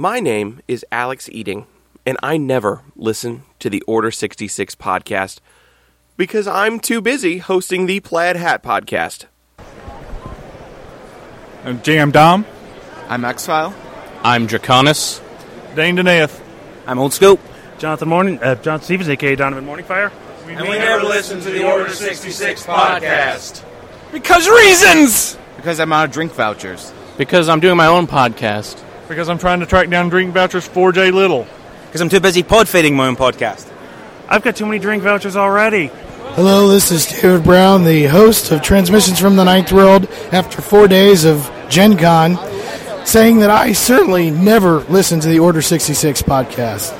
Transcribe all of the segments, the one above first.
My name is Alex Eating, and I never listen to the Order 66 podcast because I'm too busy hosting the Plaid Hat podcast. I'm Jam Dom. I'm X File. I'm Draconis. Dane Denath. I'm Old Scope. Jonathan Morning, uh, John Stevens, aka Donovan Morningfire. And we never listen to the Order 66 podcast. Because reasons! Because I'm out of drink vouchers. Because I'm doing my own podcast. Because I'm trying to track down drink vouchers for Jay Little. Because I'm too busy pod feeding my own podcast. I've got too many drink vouchers already. Hello, this is David Brown, the host of Transmissions from the Ninth World after four days of Gen Con, saying that I certainly never listen to the Order 66 podcast.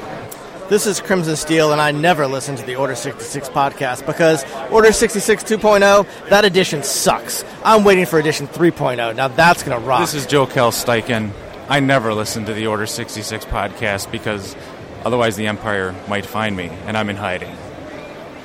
This is Crimson Steel, and I never listen to the Order 66 podcast because Order 66 2.0, that edition sucks. I'm waiting for edition 3.0. Now that's going to rock. This is Joe Kel Steichen. I never listen to the Order 66 podcast because otherwise the Empire might find me, and I'm in hiding.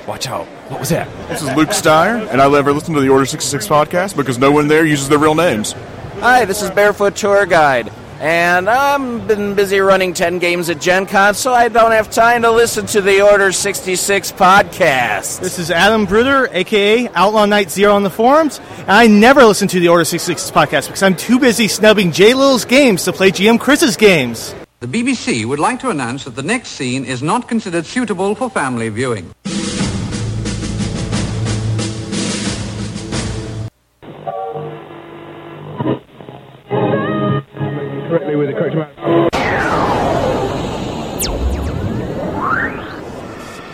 Watch out. What was that? This is Luke Steyer, and I never listen to the Order 66 podcast because no one there uses their real names. Hi, this is Barefoot Tour Guide, and I've been busy running 10 games at Gen Con, so I don't have time to listen to the Order 66 podcast. This is Adam Bruder, aka Outlaw Knight Zero on the forums, and I never listen to the Order 66 podcast because I'm too busy snubbing Jay Little's games to play GM Chris's games. The BBC would like to announce that the next scene is not considered suitable for family viewing. Correctly with the correct amount.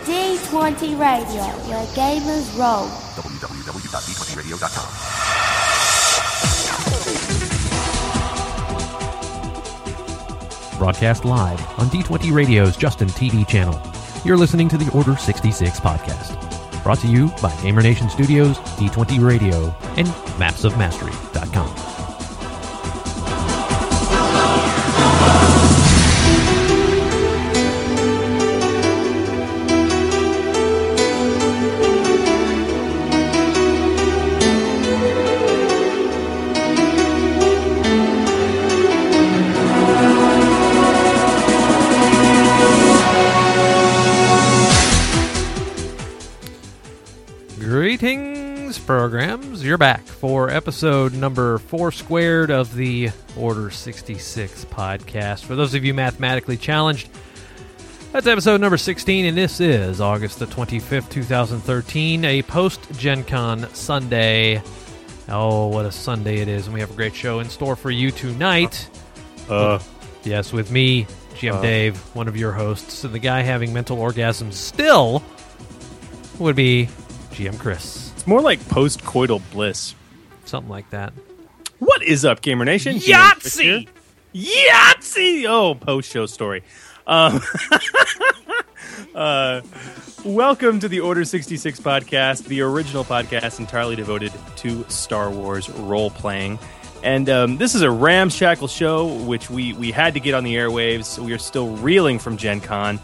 D20 Radio, where gamers roll. www.d20radio.com. Broadcast live on D20 Radio's Justin TV channel. You're listening to the Order 66 podcast. Brought to you by Gamer Nation Studios, D20 Radio, and mapsofmastery.com. You're back for episode number four squared of the Order 66 podcast. For those of you mathematically challenged, that's episode number 16, and this is August the 25th, 2013, a post Gen Con Sunday. Oh, what a Sunday it is, and we have a great show in store for you tonight. Uh. Yes, with me, GM Uh. Dave, one of your hosts, and the guy having mental orgasms still would be GM Chris. It's more like post-coital bliss. Something like that. What is up, Gamer Nation? GM Yahtzee! Yahtzee! Oh, post-show story. Um, uh, welcome to the Order 66 podcast, the original podcast entirely devoted to Star Wars role-playing. And um, this is a ramshackle show, which we, we had to get on the airwaves. We are still reeling from Gen Con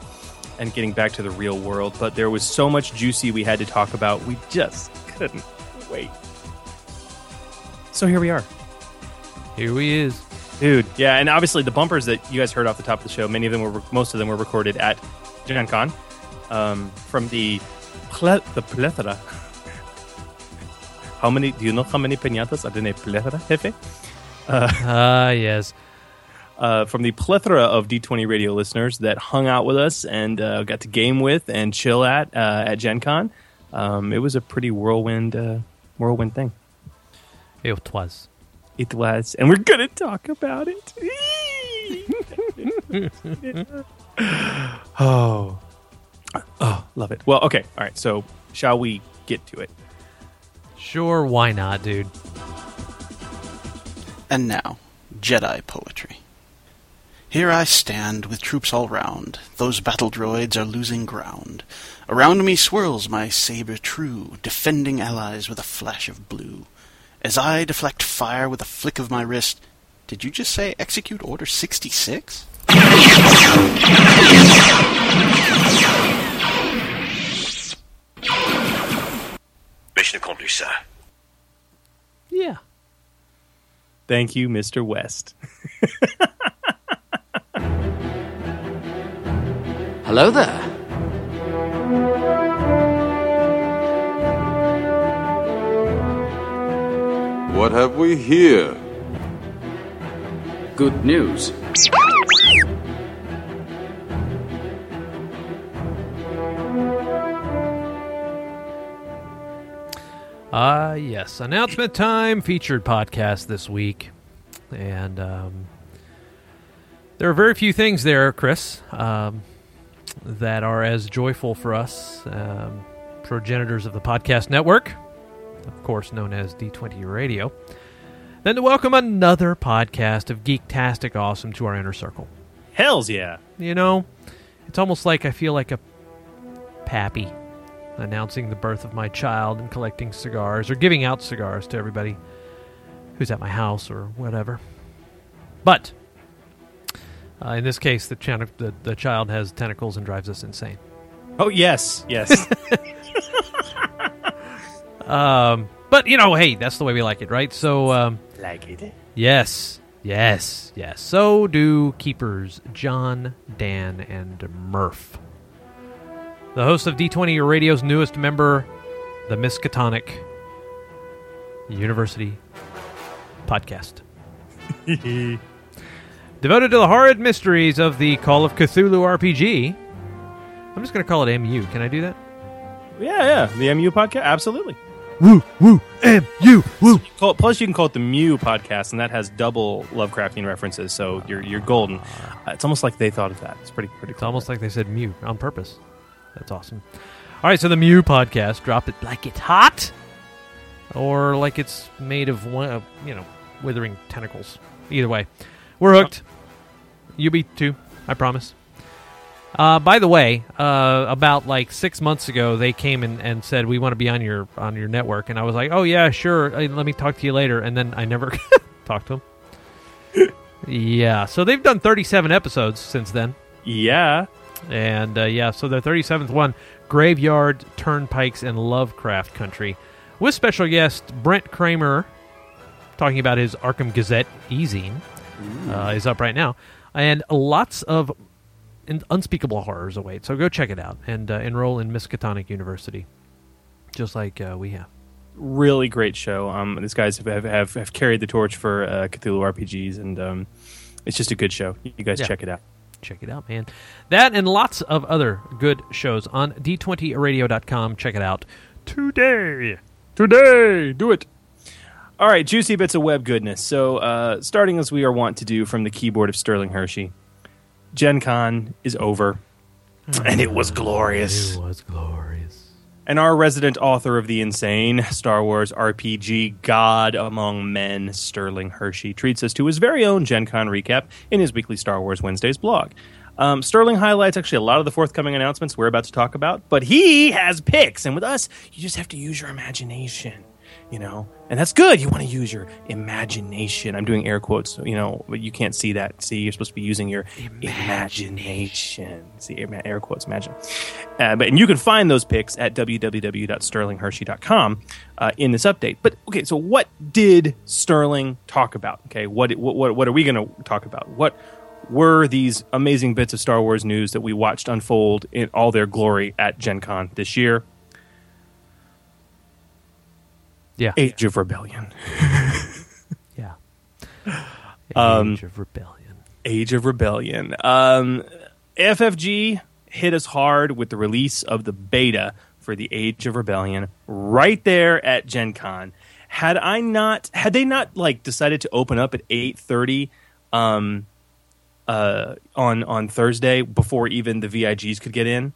and getting back to the real world, but there was so much juicy we had to talk about, we just couldn't wait. So here we are. Here he is. Dude, yeah, and obviously the bumpers that you guys heard off the top of the show, many of them were, most of them were recorded at Gen Con um, from the ple- the plethora. How many? Do you know how many pinatas are in a plethora, Jefe? Ah, uh, yes. Uh, from the plethora of D20 radio listeners that hung out with us and uh, got to game with and chill at uh, at Gen Con. Um, it was a pretty whirlwind, uh, whirlwind thing. It was. It was, and we're gonna talk about it. oh, oh, love it. Well, okay, all right. So, shall we get to it? Sure, why not, dude? And now, Jedi poetry. Here I stand with troops all round. Those battle droids are losing ground. Around me swirls my saber true, defending allies with a flash of blue. As I deflect fire with a flick of my wrist, did you just say execute Order 66? Mission accomplished, sir. Yeah. Thank you, Mr. West. Hello there. What have we here? Good news. Ah, yes. Announcement time featured podcast this week. And um, there are very few things there, Chris, um, that are as joyful for us, um, progenitors of the podcast network, of course known as D20 Radio, than to welcome another podcast of Geektastic Awesome to our inner circle. Hells yeah. You know, it's almost like I feel like a pappy announcing the birth of my child and collecting cigars or giving out cigars to everybody who's at my house or whatever. But uh, in this case, the, chan- the the child has tentacles and drives us insane. Oh yes, yes. Um, but you know, hey, that's the way we like it, right? So, um, like it. yes, yes, yes. So do keepers John, Dan, and Murph. The host of D20 Radio's newest member, the Miskatonic University podcast. Devoted to the horrid mysteries of the Call of Cthulhu RPG. I'm just going to call it MU. Can I do that? Yeah, yeah. The MU podcast, absolutely. Woo, woo, MU, woo. Call it, plus, you can call it the Mew podcast, and that has double Lovecraftian references. So you're you're golden. Uh, it's almost like they thought of that. It's pretty pretty. It's almost like they said Mew on purpose. That's awesome. All right, so the Mew podcast, drop it like it's hot, or like it's made of one, of, you know, withering tentacles. Either way, we're hooked. You be too, I promise. Uh, by the way, uh, about like six months ago, they came and, and said we want to be on your on your network, and I was like, oh yeah, sure. Let me talk to you later, and then I never talked to them. yeah, so they've done 37 episodes since then. Yeah, and uh, yeah, so the 37th one, Graveyard, Turnpikes, and Lovecraft Country, with special guest Bret Kramer, talking about his Arkham Gazette e-zine, uh, is up right now, and lots of unspeakable horrors await. So go check it out and uh, enroll in Miskatonic University, just like uh, we have. really great show. Um, these guys have have, have carried the torch for uh, Cthulhu RPGs, and um, it's just a good show. You guys Yeah. check it out. Check it out, man. That and lots of other good shows on d20radio.com. Check it out today. Today, do it. All right, juicy bits of web goodness. So, uh, starting as we are wont to do from the keyboard of Sterling Hershey, Gen Con is over, and it was glorious. It was glorious. And our resident author of the insane Star Wars RPG God Among Men, Sterling Hershey, treats us to his very own Gen Con recap in his weekly Star Wars Wednesdays blog. Um, Sterling highlights actually a lot of the forthcoming announcements we're about to talk about, but he has picks, and with us, you just have to use your imagination, you know, and that's good. You want to use your imagination. I'm doing air quotes, you know, but you can't see that. See, you're supposed to be using your imagination. See, air quotes, imagine. Uh, but and you can find those picks at www.sterlinghershey.com uh, in this update. But okay, so what did Sterling talk about? Okay, what what what, what are we going to talk about? What were these amazing bits of Star Wars news that we watched unfold in all their glory at Gen Con this year? Yeah. Age of Rebellion. Yeah. Um, Age of Rebellion. Age of Rebellion. Um, FFG hit us hard with the release of the beta for the Age of Rebellion right there at Gen Con. Had I not, had they not like decided to open up at eight thirty, um, uh, on on Thursday before even the VIGs could get in,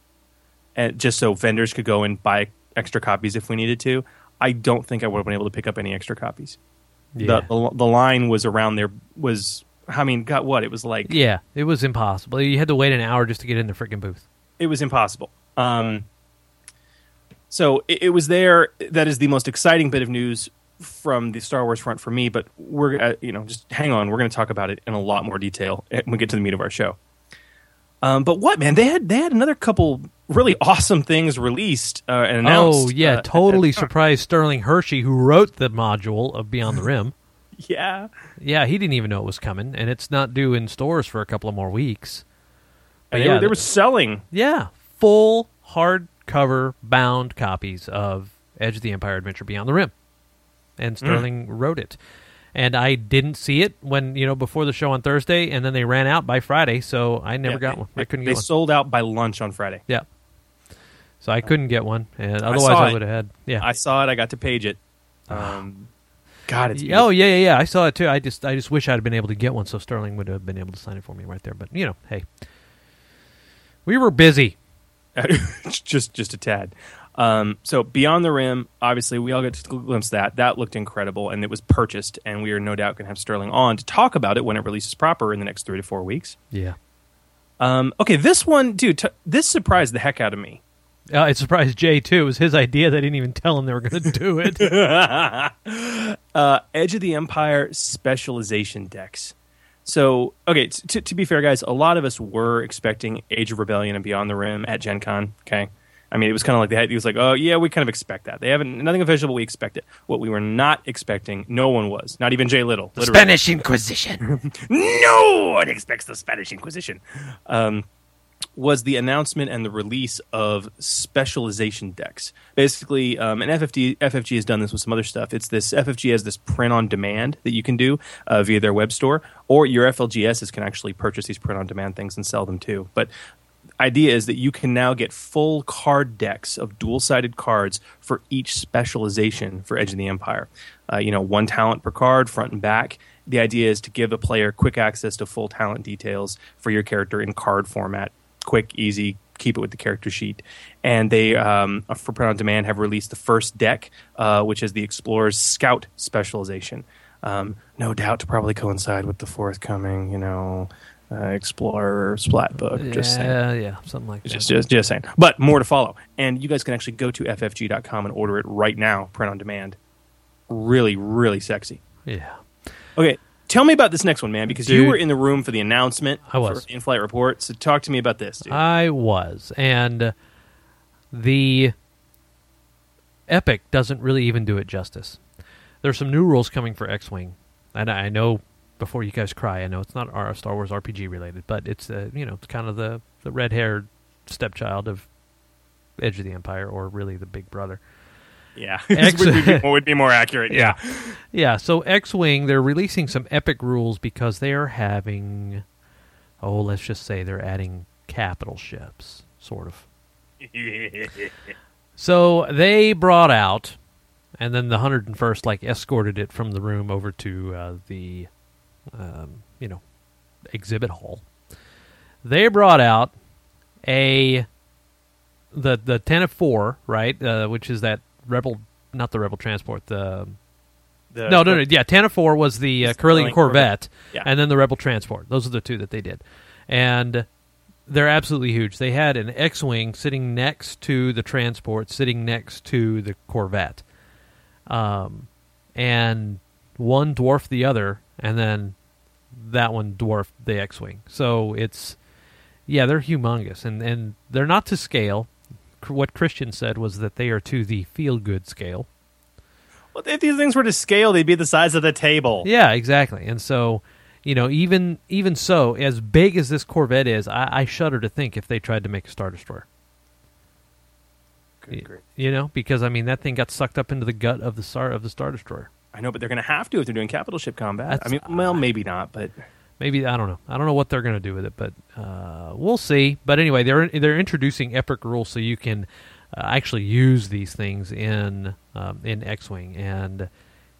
and just so vendors could go and buy extra copies if we needed to, I don't think I would have been able to pick up any extra copies. Yeah. The, the the line was around there was I mean, got what? It was like Yeah, it was impossible. You had to wait an hour just to get in the freaking booth. it was impossible. Um, so it, it was there. That is the most exciting bit of news from the Star Wars front for me. But we're uh, you know just hang on. We're going to talk about it in a lot more detail when we get to the meat of our show. Um, but what man? They had they had another couple really awesome things released uh, and announced. Oh yeah, uh, totally at- surprised Sterling Hershey, who wrote the module of Beyond the Rim. Yeah, yeah, he didn't even know it was coming, and it's not due in stores for a couple of more weeks. And they, yeah, were, they were selling. Yeah, full hardcover bound copies of Edge of the Empire Adventure Beyond the Rim. And Sterling wrote it. And I didn't see it when, you know, before the show on Thursday, and then they ran out by Friday, so I never Yeah, got one. I couldn't They get one. sold out by lunch on Friday. Yeah. So I couldn't get one, and otherwise saw I, would have had. Yeah. I saw it. I got to page it. Um, God, it's oh yeah, yeah, yeah. I saw it too. I just, I just wish I'd been able to get one, so Sterling would have been able to sign it for me right there. But you know, hey, we were busy. just just a tad. Um, so beyond the rim, obviously we all got to glimpse that. That looked incredible, and it was purchased. And we are no doubt going to have Sterling on to talk about it when it releases proper in the next three to four weeks. Yeah. Um, okay, this one, dude, t- this surprised the heck out of me. Uh, it surprised Jay too. It was his idea. They didn't even tell him they were going to do it. uh, Edge of the Empire specialization decks. So, okay, t- t- to be fair, guys, a lot of us were expecting Age of Rebellion and Beyond the Rim at Gen Con. Okay. I mean, it was kind of like they had, he was like, oh, yeah, we kind of expect that. They haven't, nothing official, but we expect it. What we were not expecting, no one was, not even Jay Little. The literally. Spanish Inquisition. no one expects the Spanish Inquisition. Um, was the announcement and the release of specialization decks. Basically, um, and FFG, FFG has done this with some other stuff. It's this FFG has this print on demand that you can do uh, via their web store, or your FLGSs can actually purchase these print on demand things and sell them too. But idea is that you can now get full card decks of dual sided cards for each specialization for Edge of the Empire. Uh, you know, one talent per card, front and back. The idea is to give a player quick access to full talent details for your character in card format. Quick, easy, keep it with the character sheet. And they, um, for print on demand, have released the first deck, uh, which is the Explorer's Scout specialization. Um, no doubt to probably coincide with the forthcoming, you know, uh, Explorer Splat book. Just saying. yeah, yeah, something like that. Just, just, just saying. But more to follow. And you guys can actually go to ffg.com and order it right now, print on demand. Really, really sexy. Yeah. Okay, tell me about this next one, man, because you were in the room for the announcement. I was. In-flight report. So talk to me about this, dude. I was, and the Epic doesn't really even do it justice. There's some new rules coming for X-wing, and I know before you guys cry, I know it's not our Star Wars RPG related, but it's uh, you know it's kind of the the red-haired stepchild of Edge of the Empire, or really the big brother. Yeah, X- would, be, would be more accurate. Yeah. Yeah, so X Wing, they're releasing some epic rules because they are having, oh, let's just say they're adding capital ships, sort of. So they brought out, and then the 101st, like, escorted it from the room over to uh, the, um, you know, exhibit hall. They brought out a, the, the Tantive IV, right, uh, which is that Rebel, not the Rebel Transport, the The- no, no, no. Yeah, of four was the uh, Corellian Corellian Corvette, Corvette. Yeah. and then the Rebel Transport. Those are the two that they did, and they're absolutely huge. They had an X-wing sitting next to the transport, sitting next to the Corvette, um, and one dwarfed the other, and then that one dwarfed the X-wing. So it's yeah, they're humongous, and and they're not to scale. What Christian said was that they are to the feel-good scale. Well, if these things were to scale, they'd be the size of the table. Yeah, exactly. And so, you know, even even so, as big as this Corvette is, I, I shudder to think if they tried to make a Star Destroyer. Good grief. You know, because I mean that thing got sucked up into the gut of the star of the Star Destroyer. I know, but they're going to have to if they're doing capital ship combat. I mean, well, maybe not, but Maybe I don't know. I don't know what they're going to do with it, but uh, we'll see. But anyway, they're they're introducing epic rules so you can uh, actually use these things in um, in X-wing, and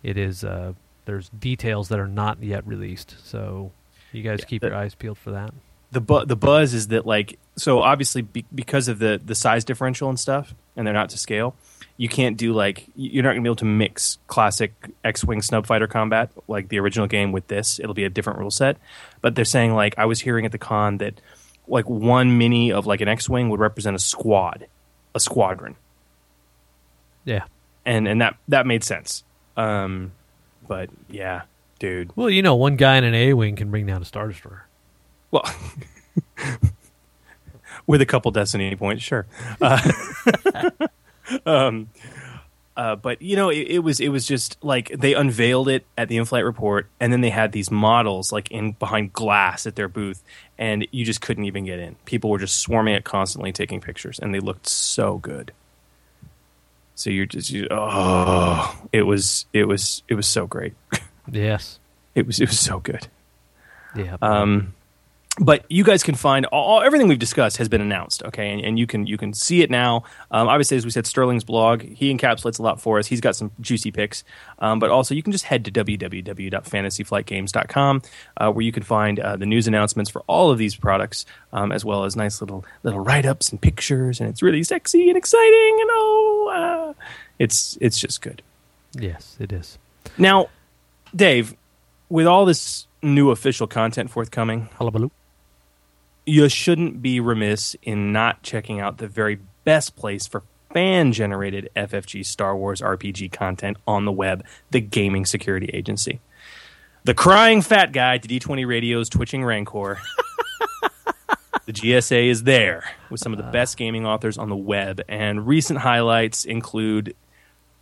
it is uh, there's details that are not yet released. So you guys Yeah, keep the- your eyes peeled for that. The bu- the buzz is that like so obviously be- because of the the size differential and stuff, and they're not to scale. You can't do like you're not going to be able to mix classic X-wing snub fighter combat like the original game with this. It'll be a different rule set. But they're saying like I was hearing at the con that like one mini of like an X-wing would represent a squad, a squadron, Yeah. and and that that made sense. Um, but yeah, dude. Well, you know, one guy in an A wing can bring down a Star Destroyer. Well, with a couple destiny points, sure. Uh, um, uh, but you know, it, it was it was just like they unveiled it at the in-flight report, and then they had these models like in behind glass at their booth, and you just couldn't even get in. People were just swarming it constantly, taking pictures, and they looked so good. So you're just you, oh, it was it was it was so great. Yes. it was it was so good. Yeah. Um, but you guys can find all, everything we've discussed has been announced, okay, and, and you can you can see it now. Um, obviously, as we said, Sterling's blog he encapsulates a lot for us. He's got some juicy picks, um, but also you can just head to www.fantasyflightgames.com uh, where you can find uh, the news announcements for all of these products, um, as well as nice little little write ups and pictures, and it's really sexy and exciting, and oh, uh, it's it's just good. Yes, it is. Now, Dave, with all this new official content forthcoming, Hullabaloo. You shouldn't be remiss in not checking out the very best place for fan generated FFG Star Wars RPG content on the web, the Gaming Security Agency. The crying fat guy to D20 Radio's Twitching Rancor. the GSA is there with some of the best gaming authors on the web, and recent highlights include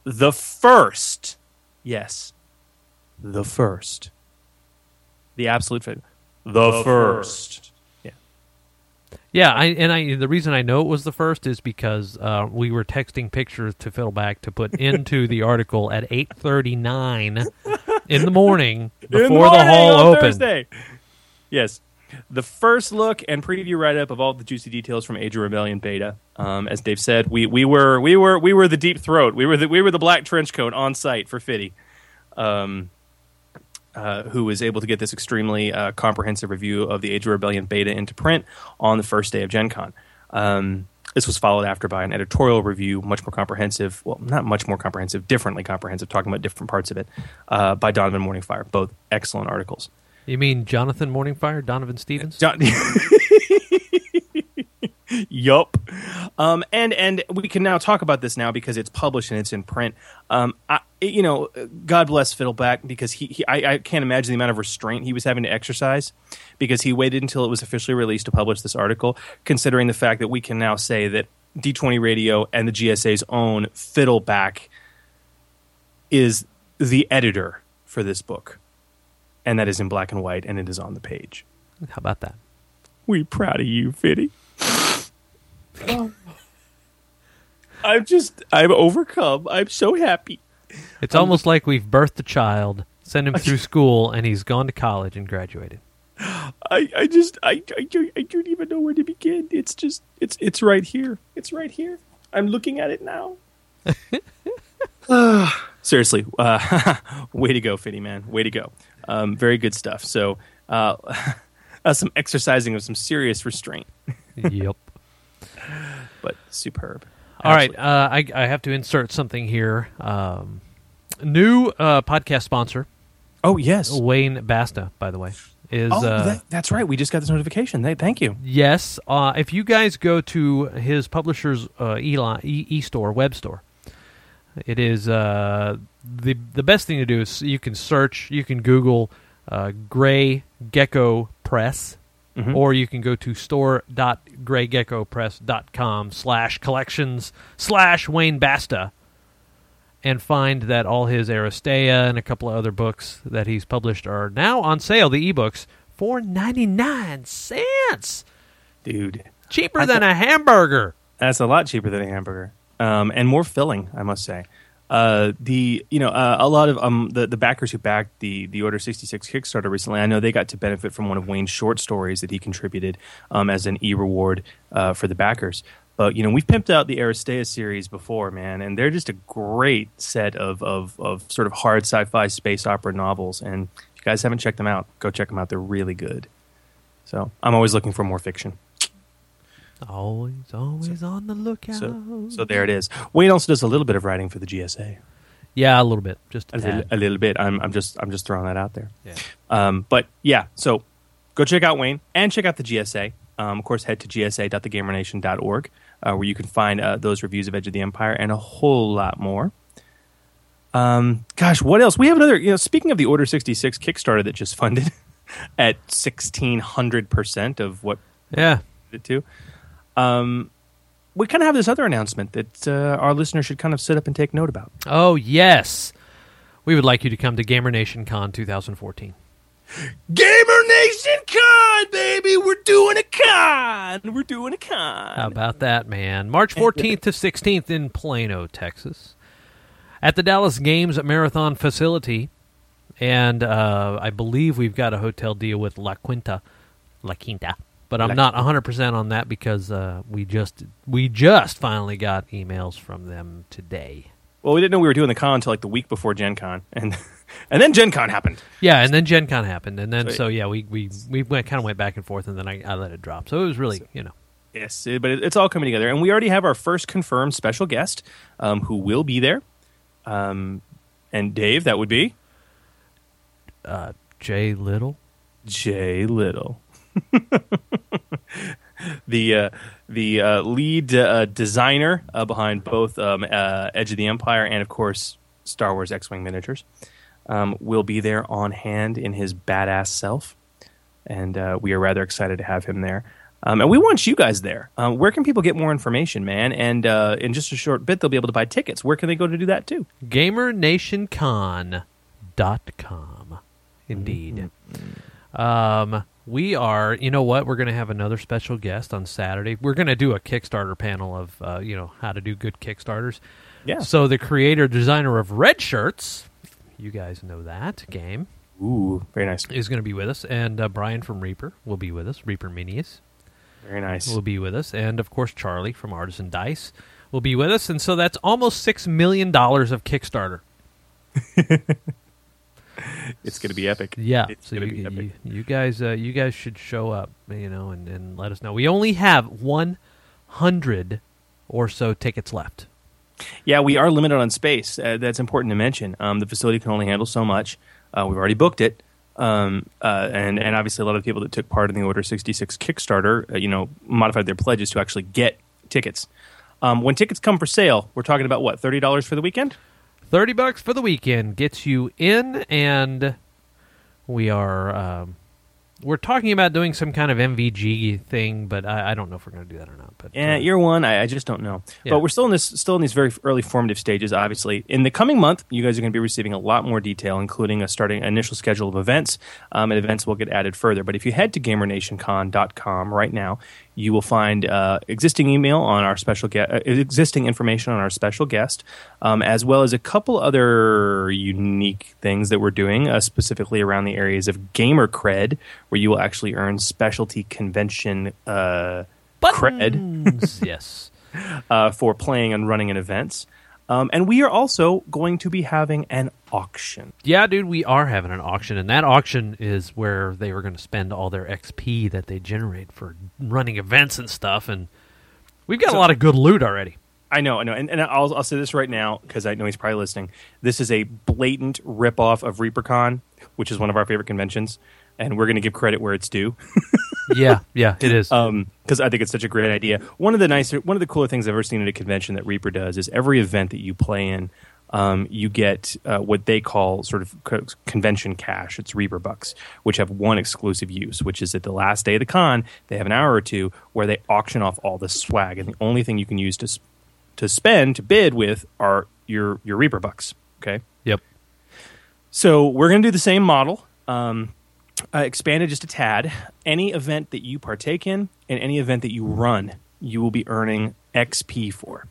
the first, yes, the first, the absolute, the, The first. Yeah. Yeah, I, and I the reason I know it was the first is because uh, we were texting pictures to Fiddleback to put into the article at eight thirty nine in the morning before the, morning hall on opened. Thursday. Yes. The first look and preview write up of all the juicy details from Age of Rebellion beta. Um, as Dave said, we, we were we were we were the deep throat. We were the we were the black trench coat on site for Fiddy. Um, uh, who was able to get this extremely uh, comprehensive review of the Age of Rebellion beta into print on the first day of Gen Con. Um, this was followed after by an editorial review, much more comprehensive. Well, not much more comprehensive, differently comprehensive, talking about different parts of it, uh, by Donovan Morningfire. Both excellent articles. You mean Jonathan Morningfire, Donovan Stevens? John- yup. Um, and and we can now talk about this now because it's published and it's in print. Um, I, you know, God bless Fiddleback because he, he I, I can't imagine the amount of restraint he was having to exercise because he waited until it was officially released to publish this article. Considering the fact that we can now say that D20 Radio and the GSA's own Fiddleback is the editor for this book, and that is in black and white, and it is on the page. How about that? We proud of you, Fiddy. I'm just, I'm overcome. I'm so happy. It's Um, almost like we've birthed a child, sent him through school, and he's gone to college and graduated. I, I just, I, I, don't, I don't even know where to begin. It's just, it's, it's right here. It's right here. I'm looking at it now. Seriously, uh, way to go, Fiddy man. Way to go. Um, very good stuff. So, uh, uh, some exercising of some serious restraint. yep. But superb. All right, uh, I, I have to insert something here. Um, new uh, podcast sponsor. Oh yes, Wayne Basta. By the way, is oh, uh, that, that's right. We just got this notification. Th- Thank you. Yes, uh, if you guys go to his publisher's uh, e-line, e- e-store, web store, it is uh, the the best thing to do is you can search, you can Google uh, Gray Gecko Press, Mhm. or you can go to store.graygeckopress.com slash collections slash Wayne Basta and find that all his Aristeia and a couple of other books that he's published are now on sale, the ebooks, for 99 cents. Dude. Cheaper than a hamburger. That's a lot cheaper than a hamburger, um, and more filling, I must say. Uh, the you know uh, a lot of um, the the backers who backed the the Order sixty six Kickstarter recently, I know they got to benefit from one of Wayne's short stories that he contributed um, as an e reward uh, for the backers. But you know we've pimped out the Aristeia series before, man, and they're just a great set of of of sort of hard sci fi space opera novels. And if you guys haven't checked them out, go check them out. They're really good. So I'm always looking for more fiction. Always, always on the lookout. So, so there it is. Wayne also does a little bit of writing for the GSA. Yeah, a little bit, just a a, little, a little bit. I'm, I'm just, I'm just throwing that out there. Yeah. Um, but yeah, so go check out Wayne and check out the GSA. Um, of course, head to gsa.thegamernation.org uh, where you can find uh, those reviews of Edge of the Empire and a whole lot more. Um, gosh, what else? We have another. You know, speaking of the Order sixty six Kickstarter that just funded at sixteen hundred percent of what Yeah. it to. Um, we kind of have this other announcement that uh, our listeners should kind of sit up and take note about. Oh, yes. We would like you to come to Gamer Nation Con 2014. Gamer Nation Con, baby, we're doing a con. We're doing a con. How about that, man? March 14th to 16th in Plano, Texas, at the Dallas Games Marathon facility, and uh, I believe we've got a hotel deal with La Quinta, La Quinta. But I'm not 100 percent on that because uh, we just we just finally got emails from them today. Well, we didn't know we were doing the con until like the week before Gen Con, and and then Gen Con happened. Yeah, and then Gen Con happened, and then Right. so yeah, we we we went, kind of went back and forth, and then I, I let it drop. So it was really you know Yes, uh, but it- it's all coming together, and we already have our first confirmed special guest um, who will be there. Um, and Dave, that would be uh, Jay Little. Jay Little, the uh, the uh, lead uh, designer uh, behind both um, uh, Edge of the Empire and, of course, Star Wars X-wing miniatures, um, will be there on hand in his badass self, and uh, we are rather excited to have him there. Um, and we want you guys there. Um, where can people get more information, man? And uh, in just a short bit, they'll be able to buy tickets. Where can they go to do that too? GamerNationCon.com. Indeed. Um, we are, you know what? We're going to have another special guest on Saturday. We're going to do a Kickstarter panel of, uh, you know, how to do good Kickstarters. Yeah. So the creator designer of Red Shirts, you guys know that game. Ooh, very nice. Is going to be with us, and uh, Brian from Reaper will be with us. Reaper Minis. Very nice. Will be with us, and of course Charlie from Artisan Dice will be with us, and so that's almost six million dollars of Kickstarter. It's going to be epic. Yeah, it's so you, be epic. you, you guys, uh, you guys should show up, you know, and, and let us know. We only have one hundred or so tickets left. Yeah, we are limited on space. Uh, that's important to mention. Um, the facility can only handle so much. Uh, we've already booked it, um, uh, and and obviously a lot of people that took part in the Order sixty six Kickstarter, uh, you know, modified their pledges to actually get tickets. Um, when tickets come for sale, we're talking about what thirty dollars for the weekend. Thirty bucks for the weekend gets you in, and we are um, we're talking about doing some kind of MVG thing, but I, I don't know if we're going to do that or not. But Yeah, year one, I, I just don't know. Yeah. But we're still in this, still in these very early formative stages. Obviously, in the coming month, you guys are going to be receiving a lot more detail, including a starting initial schedule of events, um, and events will get added further. But if you head to GamerNationCon.com right now, you will find uh, existing email on our special guest, uh, existing information on our special guest, um, as well as a couple other unique things that we're doing, uh, specifically around the areas of gamer cred, where you will actually earn specialty convention. Uh, cred. Yes. Uh, for playing and running in events um, and we are also going to be having an auction Yeah, dude, we are having an auction, and that auction is where they are going to spend all their XP that they generate for running events and stuff. And we've got So- a lot of good loot already. I know, I know, and, and I'll, I'll say this right now because I know he's probably listening. This is a blatant ripoff of ReaperCon, which is one of our favorite conventions, and we're going to give credit where it's due. yeah, yeah, it is. because I think it's such a great idea. One of the nicer, one of the cooler things I've ever seen at a convention that Reaper does is every event that you play in, um, you get uh, what they call sort of co- convention cash. It's Reaper bucks, which have one exclusive use, which is at the last day of the con. They have an hour or two where they auction off all the swag, and the only thing you can use to to spend to bid with are your your Reaper bucks. Okay. Yep. So we're going to do the same model, um, uh, expanded just a tad. Any event that you partake in and any event that you run, you will be earning XP for,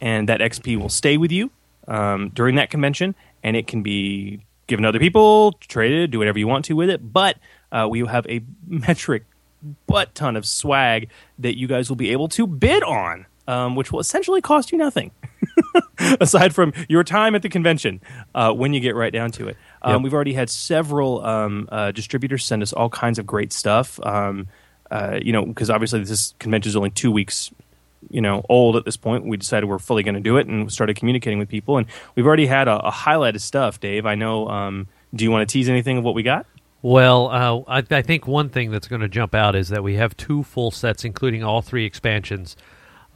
and that XP will stay with you um, during that convention, and it can be given to other people, traded, do whatever you want to with it. But uh, we will have a metric butt ton of swag that you guys will be able to bid on, um, which will essentially cost you nothing aside from your time at the convention uh, when you get right down to it. Um, Yep. We've already had several um, uh, distributors send us all kinds of great stuff. Um, uh, you know, because obviously this convention is only two weeks, you know, old at this point. We decided we're fully going to do it and started communicating with people. And we've already had a, a highlight of stuff. Dave, I know. Um, do you want to tease anything of what we got? Well, uh, I, I think one thing that's going to jump out is that we have two full sets, including all three expansions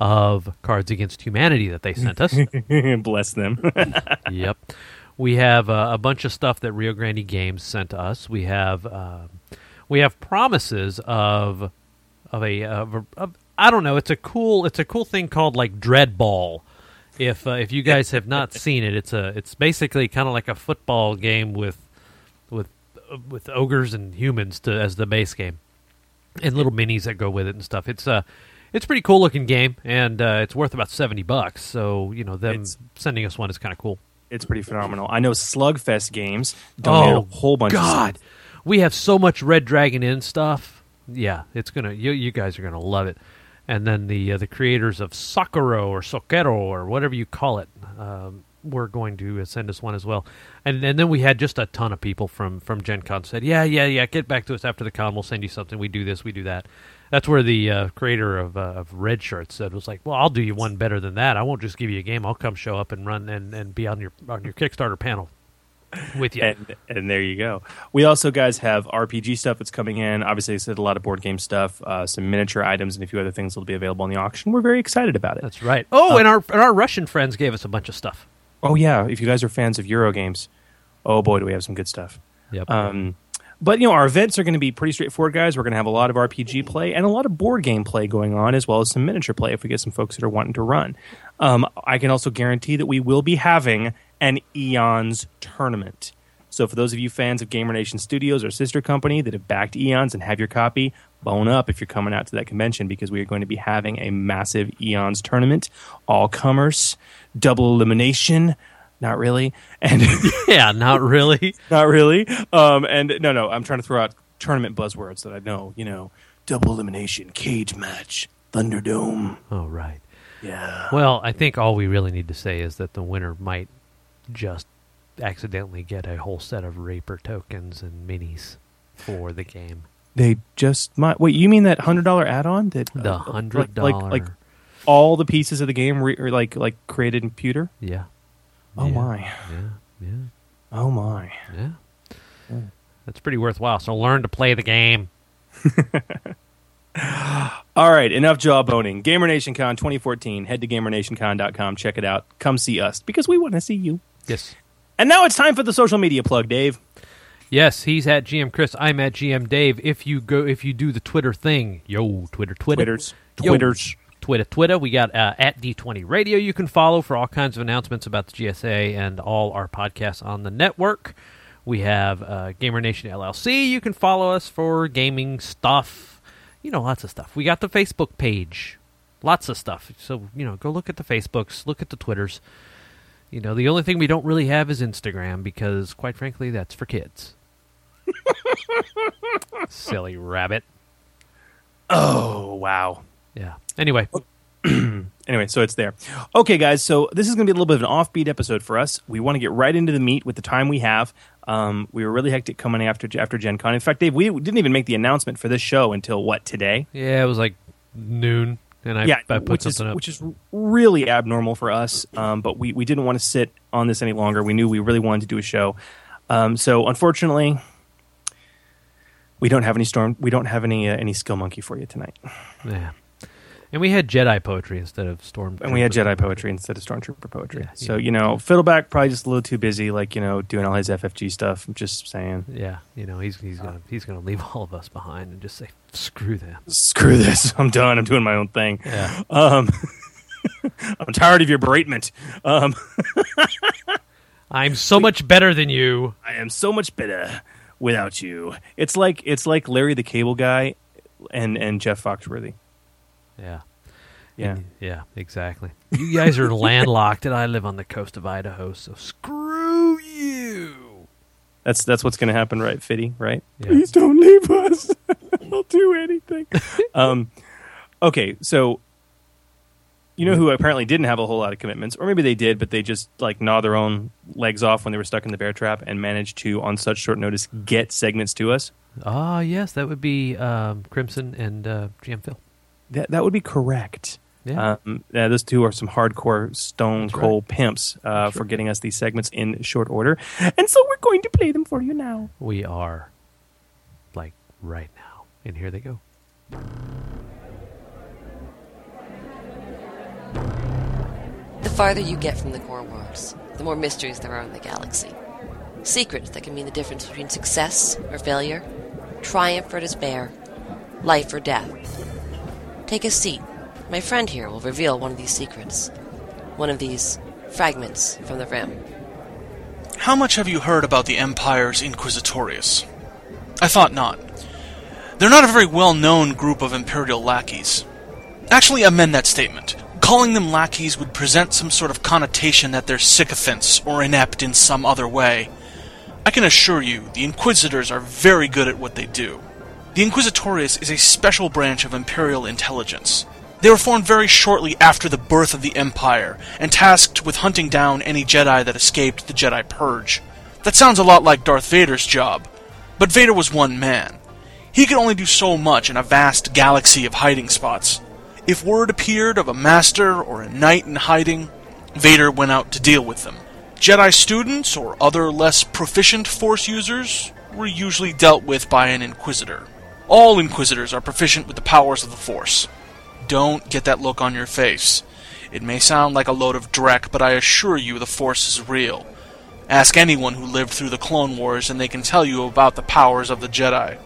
of Cards Against Humanity that they sent us. Bless them. yep. We have uh, a bunch of stuff that Rio Grande Games sent us. We have um we have promises of of a of a, of I don't know. It's a cool. It's a cool thing called like Dread Ball. If uh, if you guys have not seen it, it's a it's basically kind of like a football game with with uh, with ogres and humans to as the base game, and little minis that go with it and stuff. It's a it's a pretty cool looking game, and uh, it's worth about seventy bucks. So you know them It's- sending us one is kind of cool. It's pretty phenomenal. I know Slugfest Games donated Oh a whole bunch. of God, we have so much Red Dragon Inn stuff. Yeah, it's gonna. You, you guys are gonna love it. And then the uh, the creators of Sakuro or Sokero or whatever you call it, um, we're going to send us one as well. And and then we had just a ton of people from from Gen Con said, yeah, yeah, yeah, get back to us after the con. We'll send you something. We do this, we do that. That's where the uh, creator of uh, of Red Shirt said was like, well, I'll do you one better than that. I won't just give you a game. I'll come show up and run and, and be on your on your Kickstarter panel with you. And, and there you go. We also, guys, have RPG stuff that's coming in. Obviously, I said a lot of board game stuff, uh, some miniature items, and a few other things will be available in the auction. We're very excited about it. That's right. Oh, Uh, and our and our Russian friends gave us a bunch of stuff. Oh yeah, if you guys are fans of Euro games, oh boy, do we have some good stuff. Yep. Um, but you know, our events are going to be pretty straightforward, guys. We're going to have a lot of RPG play and a lot of board game play going on, as well as some miniature play if we get some folks that are wanting to run. Um, I can also guarantee that we will be having an Eons tournament. So for those of you fans of Gamer Nation Studios, our sister company that have backed Eons and have your copy, bone up if you're coming out to that convention because we are going to be having a massive Eons tournament, all comers, double elimination. Not really, and yeah, not really, not really. Um, and no, no, I'm trying to throw out tournament buzzwords that I know. You know, double elimination, cage match, Thunderdome. Oh right. Yeah. Well, I think all we really need to say is that the winner might just accidentally get a whole set of Reaper tokens and minis for the game. They just might. Wait, you mean that hundred dollar add on? That The uh, $100 like, like like all the pieces of the game re- are like like created in pewter. Yeah. Oh Yeah. my. Yeah. Yeah. Oh my. Yeah. That's pretty worthwhile. So learn to play the game. All right, enough jawboning. Gamer Nation Con 2014. Head to gamernationcon.com. Check it out. Come see us because we want to see you. Yes. And now it's time for the social media plug, Dave. Yes, he's at GM Chris. I'm at GM Dave. If you go, if you do the Twitter thing, yo, Twitter, Twitter, Twitters. Yo, Twitters. Twitter, Twitter. We got uh, at D20 Radio. You can follow for all kinds of announcements about the GSA and all our podcasts on the network. We have uh, Gamer Nation LLC. You can follow us for gaming stuff. You know, lots of stuff. We got the Facebook page. Lots of stuff. So, you know, go look at the Facebooks, look at the Twitters. You know, the only thing we don't really have is Instagram because, quite frankly, that's for kids. Silly rabbit. Oh, wow. Yeah. Anyway, anyway, so it's there. Okay, guys. So this is going to be a little bit of an offbeat episode for us. We want to get right into the meat with the time we have. Um, we were really hectic coming after after Gen Con. In fact, Dave, we didn't even make the announcement for this show until what today? yeah, it was like noon, and I, yeah, I put which is something up. which is really abnormal for us. Um, but we we didn't want to sit on this any longer. We knew we really wanted to do a show. Um, so unfortunately, we don't have any storm. We don't have any uh, any skill monkey for you tonight. yeah. And we had Jedi poetry instead of Storm. And we had Jedi poetry instead of Stormtrooper poetry. Yeah, so, yeah. you know, Fiddleback probably just a little too busy, like, you know, doing all his FFG stuff. I'm just saying. Yeah, you know he's he's gonna he's gonna leave all of us behind and just say screw them. Screw this. I'm done. I'm doing my own thing. Yeah. Um, I'm tired of your beratement. Um, I'm so much better than you. I am so much better without you. It's like it's like Larry the Cable Guy and, and Jeff Foxworthy. Yeah. Yeah. And- yeah, exactly. You guys are landlocked, and I live on the coast of Idaho, so screw you. That's that's what's going to happen, right, Fitty? Right? Yeah. Please don't leave us. I'll do anything. um, okay, so you know who apparently didn't have a whole lot of commitments, or maybe they did, but they just like gnaw their own legs off when they were stuck in the bear trap and managed to, on such short notice, get segments to us. Ah, yes, that would be um, Crimson and uh, GM Phil. That that would be correct. Yeah. Um, yeah, those two are some hardcore stone That's cold pimps uh, for getting us these segments in short order, and so we're going to play them for you now. We are, like, right now. And here they go. The farther you get from the core worlds, the more mysteries there are in the galaxy. Secrets that can mean the difference between success or failure, triumph or despair, life or death. Take a seat My friend here will reveal one of these secrets. One of these fragments from the rim. How much have you heard about the Empire's Inquisitorius? I thought not. They're not a very well known group of Imperial lackeys. Actually, amend that statement. Calling them lackeys would present some sort of connotation that they're sycophants or inept in some other way. I can assure you, the Inquisitors are very good at what they do. The Inquisitorius is a special branch of Imperial intelligence. They were formed very shortly after the birth of the Empire, and tasked with hunting down any Jedi that escaped the Jedi Purge. That sounds a lot like Darth Vader's job, but Vader was one man. He could only do so much in a vast galaxy of hiding spots. If word appeared of a master or a knight in hiding, Vader went out to deal with them. Jedi students or other less proficient Force users were usually dealt with by an Inquisitor. All Inquisitors are proficient with the powers of the Force. Don't get that look on your face. It may sound like a load of dreck, but I assure you the Force is real. Ask anyone who lived through the Clone Wars, and they can tell you about the powers of the Jedi.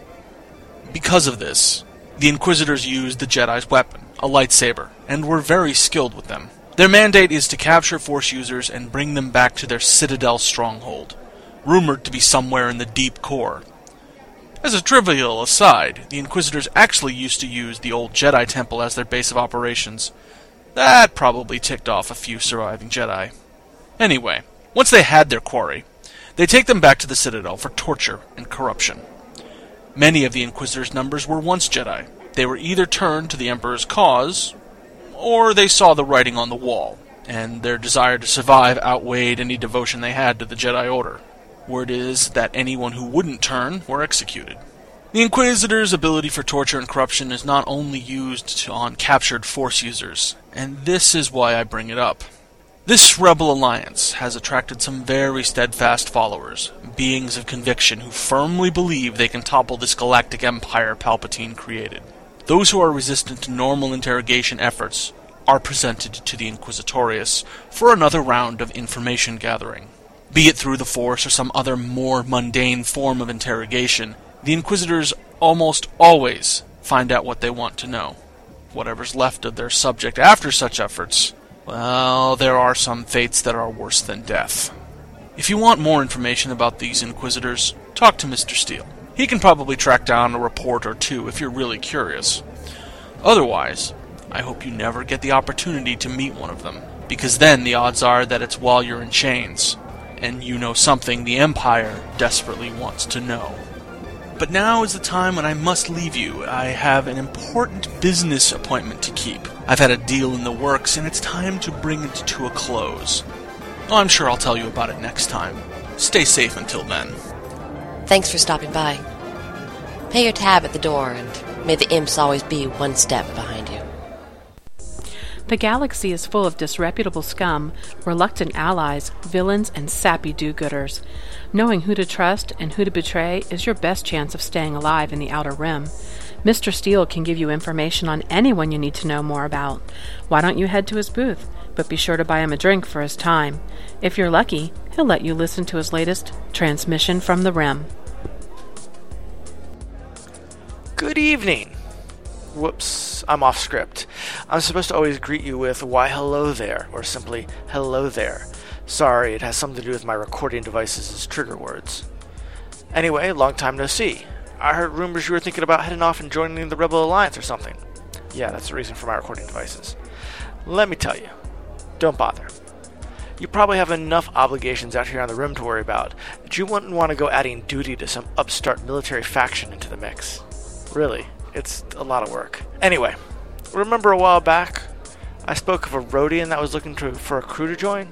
Because of this, the Inquisitors used the Jedi's weapon, a lightsaber, and were very skilled with them. Their mandate is to capture Force users and bring them back to their Citadel stronghold, rumored to be somewhere in the deep core. As a trivial aside, the Inquisitors actually used to use the old Jedi Temple as their base of operations. That probably ticked off a few surviving Jedi. Anyway, once they had their quarry, they take them back to the Citadel for torture and corruption. Many of the Inquisitors' numbers were once Jedi. They were either turned to the Emperor's cause, or they saw the writing on the wall, and their desire to survive outweighed any devotion they had to the Jedi Order. Word is that anyone who wouldn't turn were executed. The Inquisitor's ability for torture and corruption is not only used on captured Force users, and this is why I bring it up. This rebel alliance has attracted some very steadfast followers, beings of conviction who firmly believe they can topple this galactic empire Palpatine created. Those who are resistant to normal interrogation efforts are presented to the Inquisitorius for another round of information gathering. Be it through the Force or some other more mundane form of interrogation, the Inquisitors almost always find out what they want to know. Whatever's left of their subject after such efforts, well, there are some fates that are worse than death. If you want more information about these Inquisitors, talk to Mr. Steele. He can probably track down a report or two if you're really curious. Otherwise, I hope you never get the opportunity to meet one of them, because then the odds are that it's while you're in chains, and you know something the Empire desperately wants to know. But now is the time when I must leave you. I have an important business appointment to keep. I've had a deal in the works, and it's time to bring it to a close. Oh, I'm sure I'll tell you about it next time. Stay safe until then. Thanks for stopping by. Pay your tab at the door, and may the imps always be one step behind. The galaxy is full of disreputable scum, reluctant allies, villains, and sappy do gooders. Knowing who to trust and who to betray is your best chance of staying alive in the Outer Rim. Mr. Steele can give you information on anyone you need to know more about. Why don't you head to his booth? But be sure to buy him a drink for his time. If you're lucky, he'll let you listen to his latest transmission from the Rim. Good evening. Whoops, I'm off script. I'm supposed to always greet you with, why hello there, or simply, hello there. Sorry, it has something to do with my recording devices' as trigger words. Anyway, long time no see. I heard rumors you were thinking about heading off and joining the Rebel Alliance or something. Yeah, that's the reason for my recording devices. Let me tell you, don't bother. You probably have enough obligations out here on the rim to worry about that you wouldn't want to go adding duty to some upstart military faction into the mix. Really, it's a lot of work. Anyway, remember a while back I spoke of a Rodian that was looking to, for a crew to join?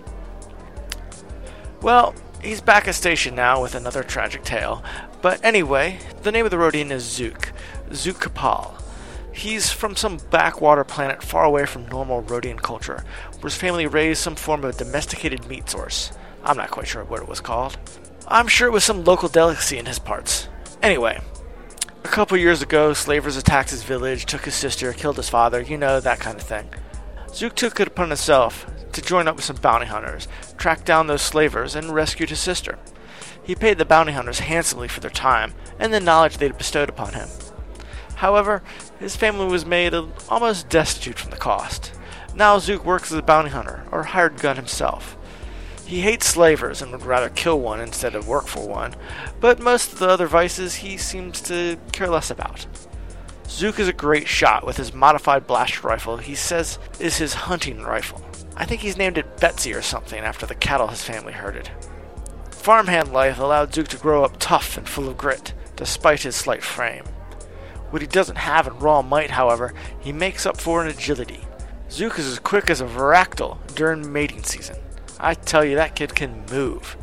Well, he's back at station now with another tragic tale. But anyway, the name of the Rodian is Zook. Zook Kapal. He's from some backwater planet far away from normal Rodian culture, where his family raised some form of domesticated meat source. I'm not quite sure what it was called. I'm sure it was some local delicacy in his parts. Anyway, a couple years ago, slavers attacked his village, took his sister, killed his father, you know, that kind of thing. Zook took it upon himself to join up with some bounty hunters, track down those slavers, and rescued his sister. He paid the bounty hunters handsomely for their time and the knowledge they had bestowed upon him. However, his family was made almost destitute from the cost. Now Zook works as a bounty hunter, or hired gun himself. He hates slavers and would rather kill one instead of work for one, but most of the other vices he seems to care less about. Zook is a great shot with his modified blaster rifle he says is his hunting rifle. I think he's named it Betsy or something after the cattle his family herded. Farmhand life allowed Zook to grow up tough and full of grit, despite his slight frame. What he doesn't have in raw might, however, he makes up for in agility. Zook is as quick as a Varactyl during mating season. I tell you, that kid can move.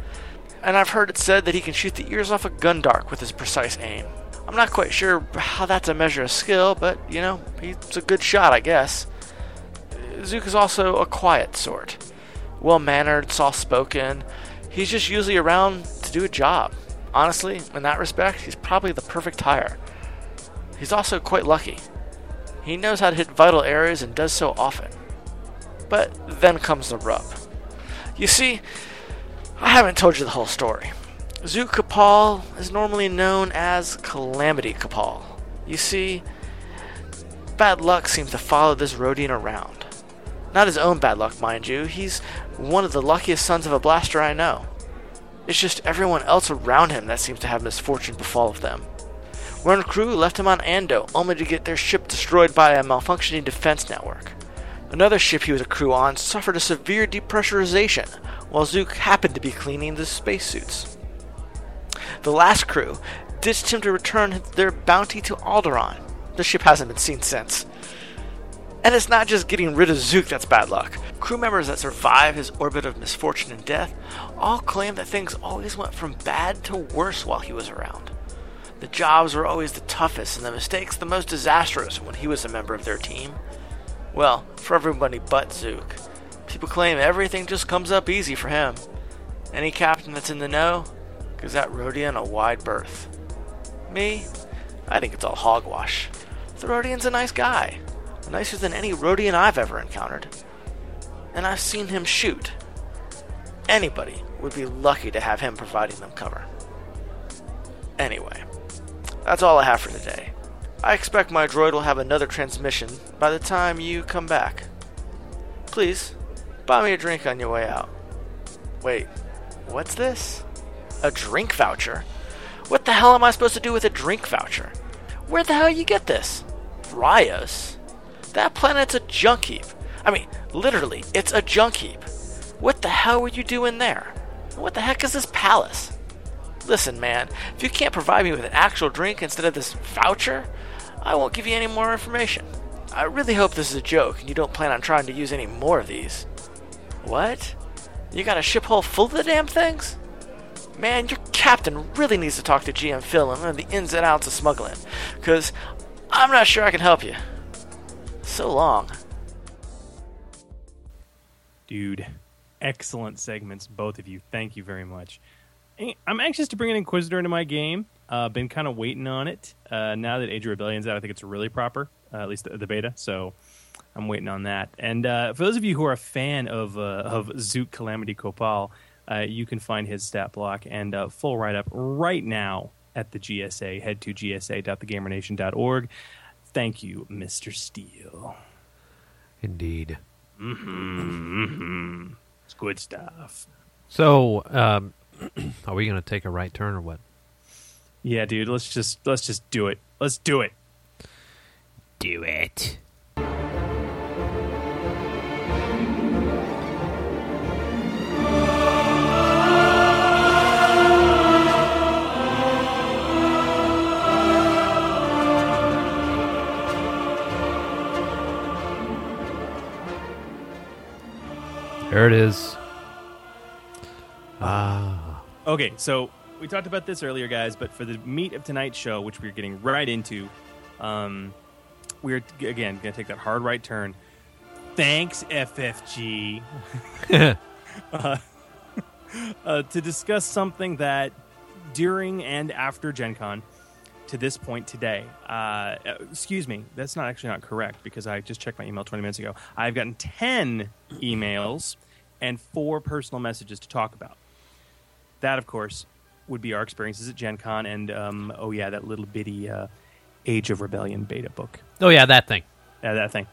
And I've heard it said that he can shoot the ears off a Gundark with his precise aim. I'm not quite sure how that's a measure of skill, but, you know, he's a good shot, I guess. Zook is also a quiet sort. Well mannered, soft spoken. He's just usually around to do a job. Honestly, in that respect, he's probably the perfect hire. He's also quite lucky. He knows how to hit vital areas and does so often. But then comes the rub. You see, I haven't told you the whole story. Zook Kapal is normally known as Calamity Kapal. You see, bad luck seems to follow this Rodian around. Not his own bad luck, mind you. He's one of the luckiest sons of a blaster I know. It's just everyone else around him that seems to have misfortune befall of them. One crew left him on Ando, only to get their ship destroyed by a malfunctioning defense network. Another ship he was a crew on suffered a severe depressurization, while Zook happened to be cleaning the spacesuits. The last crew ditched him to return their bounty to Alderaan. The ship hasn't been seen since. And it's not just getting rid of Zook that's bad luck. Crew members that survive his orbit of misfortune and death all claim that things always went from bad to worse while he was around. The jobs were always the toughest and the mistakes the most disastrous when he was a member of their team. Well, for everybody but Zook. People claim everything just comes up easy for him. Any captain that's in the know gives that Rodian a wide berth. Me? I think it's all hogwash. The Rodian's a nice guy. Nicer than any Rodian I've ever encountered. And I've seen him shoot. Anybody would be lucky to have him providing them cover. Anyway, that's all I have for today. I expect my droid will have another transmission by the time you come back. Please, buy me a drink on your way out. Wait, what's this? A drink voucher? What the hell am I supposed to do with a drink voucher? Where the hell you get this? Rios? That planet's a junk heap. I mean, literally, it's a junk heap. What the hell were you doing there? What the heck is this palace? Listen, man, if you can't provide me with an actual drink instead of this voucher, I won't give you any more information. I really hope this is a joke and you don't plan on trying to use any more of these. What? You got a ship hull full of the damn things? Man, your captain really needs to talk to GM Phil and learn the ins and outs of smuggling, because I'm not sure I can help you. So long. Dude, excellent segments, both of you. Thank you very much. I'm anxious to bring an Inquisitor into my game. Uh, been kind of waiting on it. Uh, now that Age of Rebellion's out, I think it's really proper, uh, at least the, the, beta. So I'm waiting on that. And uh, for those of you who are a fan of uh, of Zook Calamity Kapal, uh, you can find his stat block and full write up right now at the GSA. Head to gsa.thegamernation.org. Thank you, Mr. Steele. Indeed. Mm-hmm, mm-hmm. It's good stuff. So, um, are we going to take a right turn or what? Yeah, dude. Let's just let's just do it. Let's do it. Do it. There it is. Ah. Okay, so we talked about this earlier, guys, but for the meat of tonight's show, which we're getting right into, um, we're again going to take that hard right turn. Thanks, FFG, uh, uh, to discuss something that during and after Gen Con to this point today. Uh, excuse me, that's not actually not correct because I just checked my email 20 minutes ago. I've gotten 10 emails and four personal messages to talk about. That, of course, would be our experiences at Gen Con and, um, oh, yeah, that little bitty uh, Age of Rebellion beta book. Oh yeah, that thing. Yeah, that thing.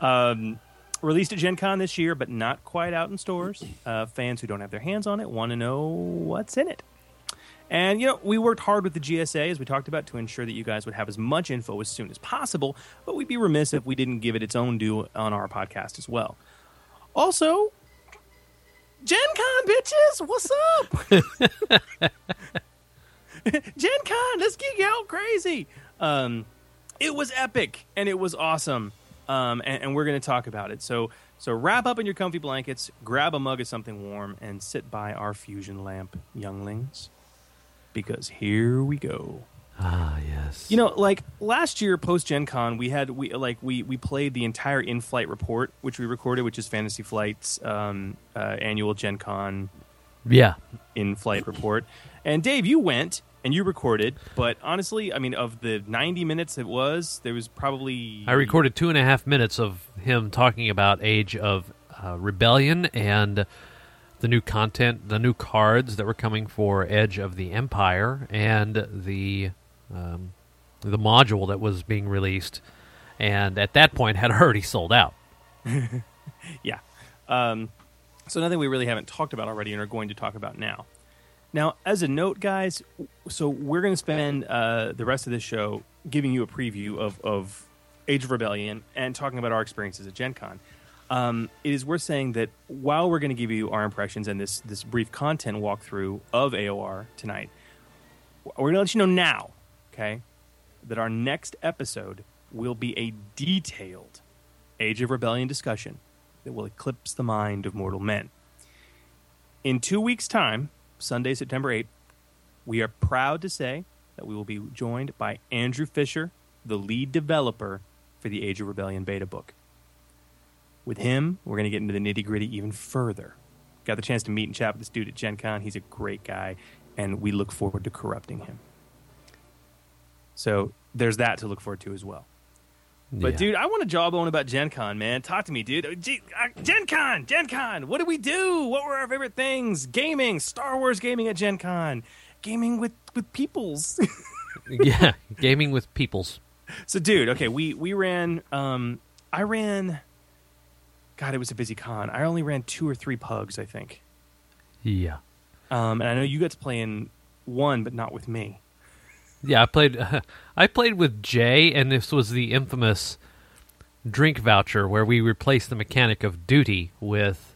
Um, released at Gen Con this year, but not quite out in stores. Uh, fans who don't have their hands on it want to know what's in it. And, you know, we worked hard with the GSA, as we talked about, to ensure that you guys would have as much info as soon as possible, but we'd be remiss if we didn't give it its own due on our podcast as well. Also, Gen Con, bitches, what's up? Gen Con, let's geek out crazy. Um, it was epic and it was awesome. Um, and, and we're going to talk about it. So, so wrap up in your comfy blankets, grab a mug of something warm, and sit by our fusion lamp, younglings, because here we go. Ah, yes. You know, like last year post Gen Con, we had we like we we played the entire in-flight report, which we recorded, which is Fantasy Flight's um, uh, annual Gen Con, Yeah. in-flight report. And Dave, you went and you recorded, but honestly, I mean, of the ninety minutes it was, there was probably I recorded two and a half minutes of him talking about Age of uh, Rebellion and the new content, the new cards that were coming for Edge of the Empire, and the um, the module that was being released, and at that point had already sold out. yeah. Um, so nothing we really haven't talked about already and are going to talk about now. Now, as a note, guys, so we're going to spend uh, the rest of this show giving you a preview of, of Age of Rebellion and talking about our experiences at Gen Con. Um, it is worth saying that while we're going to give you our impressions and this, this brief content walkthrough of AOR tonight, we're going to let you know now, okay, that our next episode will be a detailed Age of Rebellion discussion that will eclipse the mind of mortal men. In two weeks' time, Sunday, September 8th, we are proud to say that we will be joined by Andrew Fisher, the lead developer for the Age of Rebellion beta book. With him, we're going to get into the nitty gritty even further. Got the chance to meet and chat with this dude at Gen Con. He's a great guy, and we look forward to corrupting him. So there's that to look forward to as well. But Yeah. dude, I want a jawbone about Gen Con, man. Talk to me, dude. Uh, Gen Con, Gen Con. What did we do? What were our favorite things? Gaming, Star Wars gaming at Gen Con, gaming with with peoples. yeah, gaming with peoples. so, dude, okay, we we ran. Um, I ran. God, it was a busy con. I only ran two or three pugs, I think. Yeah. Um, and I know you got to play in one, but not with me. Yeah, I played. I played with Jay, and this was the infamous drink voucher where we replaced the mechanic of duty with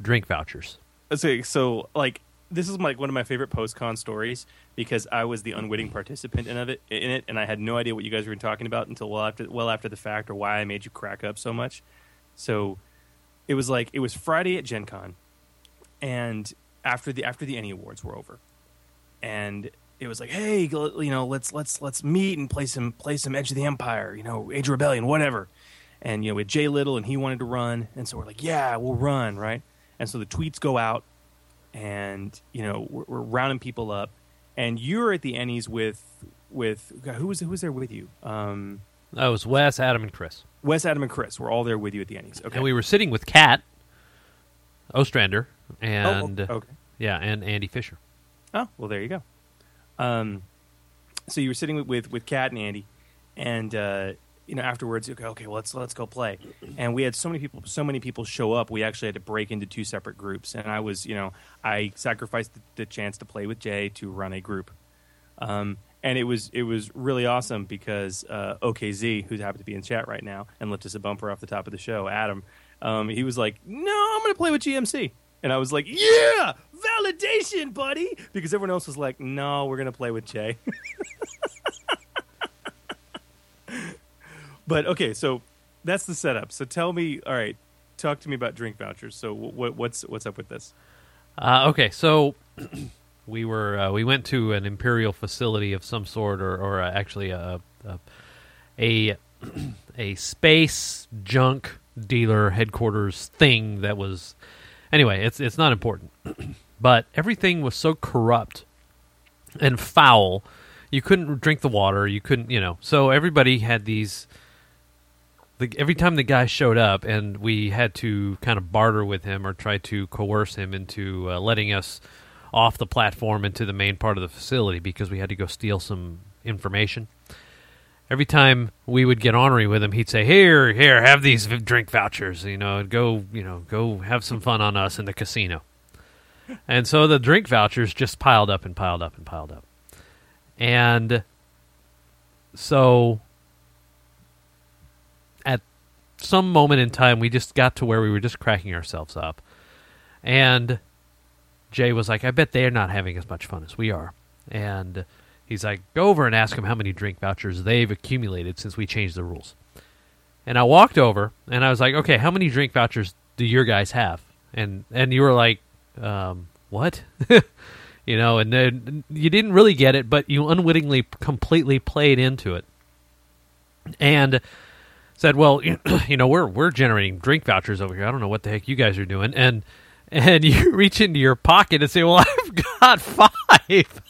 drink vouchers. So, so like this is like one of my favorite post con stories because I was the unwitting participant in of it in it, and I had no idea what you guys were talking about until well after well after the fact, or why I made you crack up so much. So it was like it was Friday at Gen Con, and after the after the Ennie Awards were over, and it was like, hey, you know, let's let's let's meet and play some play some Edge of the Empire, you know, Age of Rebellion, whatever. And you know, with Jay Little, and he wanted to run, and so we're like, yeah, we'll run, right? And so the tweets go out, and you know, we're, we're rounding people up, and you're at the Ennies with with who was who was there with you? Um, That was Wes, Adam, and Chris. Wes, Adam, and Chris. We're all there with you at the Ennies. Okay, And we were sitting with Kat Ostrander and Oh, okay. yeah, and Andy Fisher. Oh, well, there you go. Um, so you were sitting with with, with Kat and Andy, and uh, you know afterwards, okay, okay, well, let's let's go play. And we had so many people, so many people show up. We actually had to break into two separate groups, and I was, you know, I sacrificed the, the chance to play with Jay to run a group. Um, and it was it was really awesome because uh, OKZ, who happened to be in chat right now and left us a bumper off the top of the show, Adam, um, he was like, "No, I'm going to play with GMC," and I was like, "Yeah, validation, buddy," because everyone else was like, "No, we're going to play with Jay." but okay, so that's the setup. So tell me, all right, talk to me about drink vouchers. So what, what's what's up with this? Uh, okay, so we were uh, we went to an imperial facility of some sort, or, or uh, actually a a, a space junk dealer headquarters thing that was anyway. It's it's not important, but everything was so corrupt and foul. You couldn't drink the water. You couldn't, you know. So everybody had these. The, every time the guy showed up, and we had to kind of barter with him or try to coerce him into uh, letting us off the platform into the main part of the facility because we had to go steal some information. Every time we would get ornery with him, he'd say, "Here, here, have these v- drink vouchers. You know, go, you know, go have some fun on us in the casino." and so the drink vouchers just piled up and piled up and piled up, and so at some moment in time, we just got to where we were just cracking ourselves up, and Jay was like, "I bet they're not having as much fun as we are," and he's like, "Go over and ask them how many drink vouchers they've accumulated since we changed the rules." And I walked over and I was like, "Okay, how many drink vouchers do your guys have?" And and you were like, um, "What?" you know, and then you didn't really get it, but you unwittingly completely played into it, and said, "Well, you know, we're we're generating drink vouchers over here. I don't know what the heck you guys are doing." And and you reach into your pocket and say, "Well, I've got five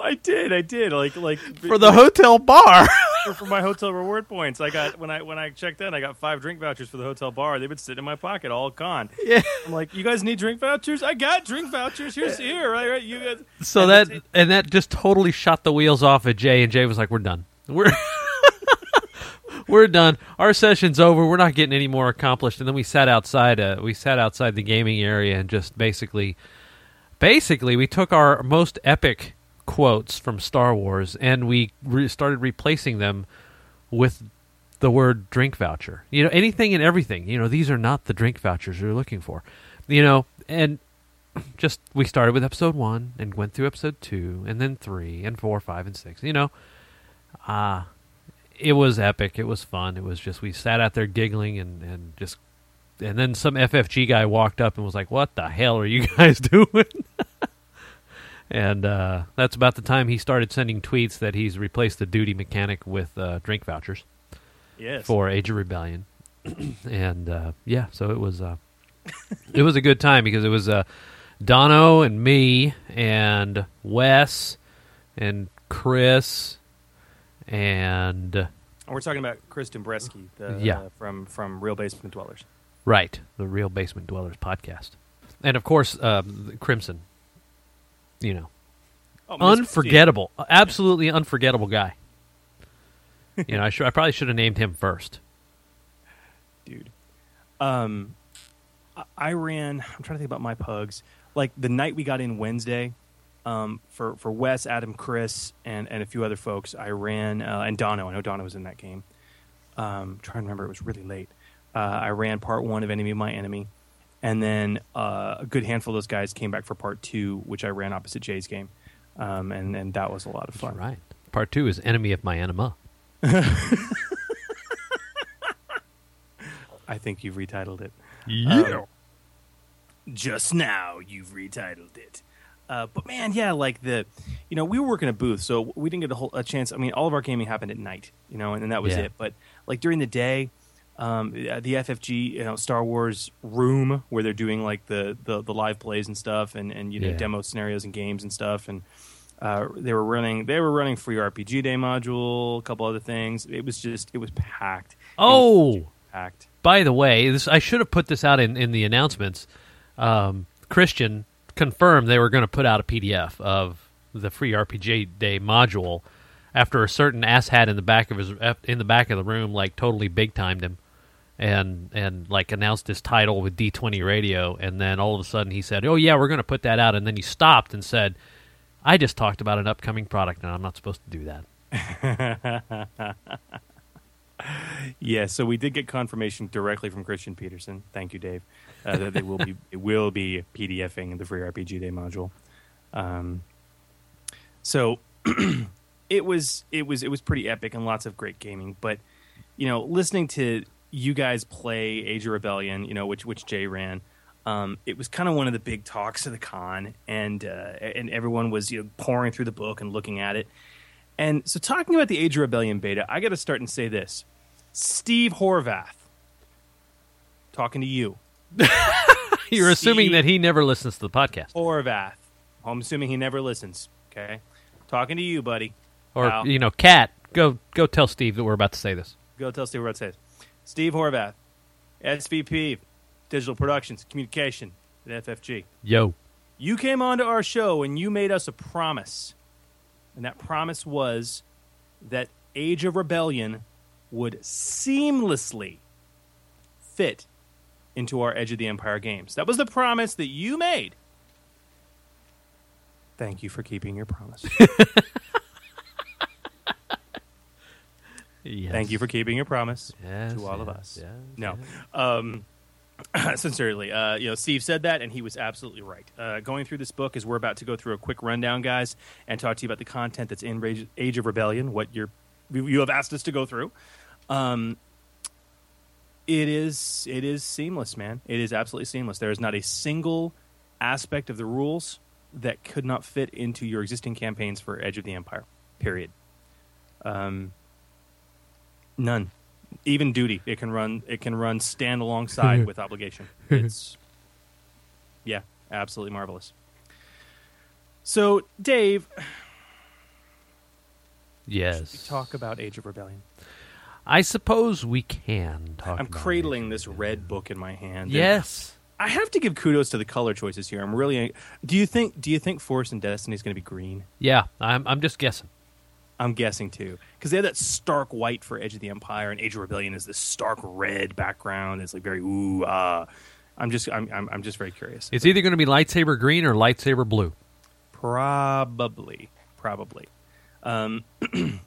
I did, I did. Like like for the hotel bar." for, for my hotel reward points. I got when I when I checked in, I got five drink vouchers for the hotel bar. They've been sitting in my pocket all gone. Yeah. I'm like, you guys need drink vouchers? I got drink vouchers. Here's here, right? right you guys. so and that and that just totally shot the wheels off at Jay, and Jay was like, "We're done. We're we're done. Our session's over. We're not getting any more accomplished." And then we sat outside. Uh, we sat outside the gaming area and just basically, basically, we took our most epic quotes from Star Wars and we re- started replacing them with the word drink voucher. You know, anything and everything. You know, these are not the drink vouchers you're looking for. You know, and just we started with episode one and went through episode two and then three and four, five, and six. You know, uh it was epic. It was fun. It was just we sat out there giggling and and just and then some FFG guy walked up and was like, "What the hell are you guys doing?" And uh, that's about the time he started sending tweets that he's replaced the duty mechanic with uh, drink vouchers Yes. for Age of Rebellion. and uh, yeah, so it was uh, it was a good time because it was uh, Dono and me and Wes and Chris and we're talking about Kristen Bresky, the, Yeah. uh, from from Real Basement Dwellers. right the Real Basement Dwellers podcast, and of course um, Crimson. You know, Oh, unforgettable, absolutely unforgettable guy. you know, I should I probably should have named him first. dude. Um, I- I ran. I'm trying to think about my pugs. Like the night we got in Wednesday, um, for for Wes, Adam, Chris, and and a few other folks. I ran uh, and Dono. I know Dono was in that game. Um, trying to remember, it was really late. Uh, I ran part one of Enemy of My Enemy, and then uh, a good handful of those guys came back for part two, which I ran opposite Jay's game, um, and and that was a lot of fun. Right. Part two is Enemy of My Enema. I think you've retitled it. Yeah. Um, just now you've retitled it. Uh, but man, yeah, like the, you know, we were working a booth, so we didn't get a whole a chance. I mean, all of our gaming happened at night, you know, and, and that was Yeah. it. But like during the day, um, the FFG, you know, Star Wars room where they're doing like the the, the live plays and stuff, and and you know, Yeah. demo scenarios and games and stuff, and uh, they were running they were running free RPG Day module, a couple other things. It was just it was packed. It was Oh, packed. by the way, this I should have put this out in, in the announcements. Um, Christian confirmed they were going to put out a PDF of the free RPG Day module after a certain asshat in the back of his in the back of the room like totally big timed him and and like announced his title with D20 Radio and then all of a sudden he said, "Oh yeah, we're going to put that out." And then he stopped and said, "I just talked about an upcoming product and I'm not supposed to do that." Yeah, so we did get confirmation directly from Christian Petersen. Thank you, Dave. Uh, that they will be it will be PDFing the free RPG Day module. Um, so it was it was it was pretty epic and lots of great gaming. But you know, listening to you guys play Age of Rebellion, you know, which which Jay ran, um, it was kind of one of the big talks of the con, and uh, and everyone was you know pouring through the book and looking at it. And so, talking about the Age of Rebellion beta, I got to start and say this: Steve Horvath, talking to you. You're assuming that he never listens to the podcast. Horvath. I'm assuming he never listens. Okay, talking to you, buddy. Or you know, Kat, go go tell Steve that we're about to say this. Go tell Steve what it says. Steve Horvath, SVP, Digital Productions, Communication at FFG. Yo. You came onto our show and you made us a promise. And that promise was that Age of Rebellion would seamlessly fit into our Edge of the Empire games. That was the promise that you made. Thank you for keeping your promise. Yes. Thank you for keeping your promise Yes, to all of us. yes, no, um, sincerely, uh, you know, Steve said that, and he was absolutely right. Uh, going through this book, as we're about to go through a quick rundown, guys, and talk to you about the content that's in Rage, Age of Rebellion, what you're you have asked us to go through. Um, it is it is seamless, man. It is absolutely seamless. There is not a single aspect of the rules that could not fit into your existing campaigns for Edge of the Empire. Period. Um, none. Even duty, it can run. It can run stand alongside with obligation. It's yeah, absolutely marvelous. So, Dave, Yes. talk about Age of Rebellion. I suppose we can talk. I'm about cradling this red book in my hand. Yes. I have to give kudos to the color choices here. I'm really. Do you think? Do you think Force and Destiny is going to be green? Yeah, I'm. I'm just guessing. I'm guessing too, because they have that stark white for Edge of the Empire, and Age of Rebellion is this stark red background. It's like very ooh ah. I'm just. I'm. I'm, I'm just very curious. It's either going to be lightsaber green or lightsaber blue. Probably. Probably. Um,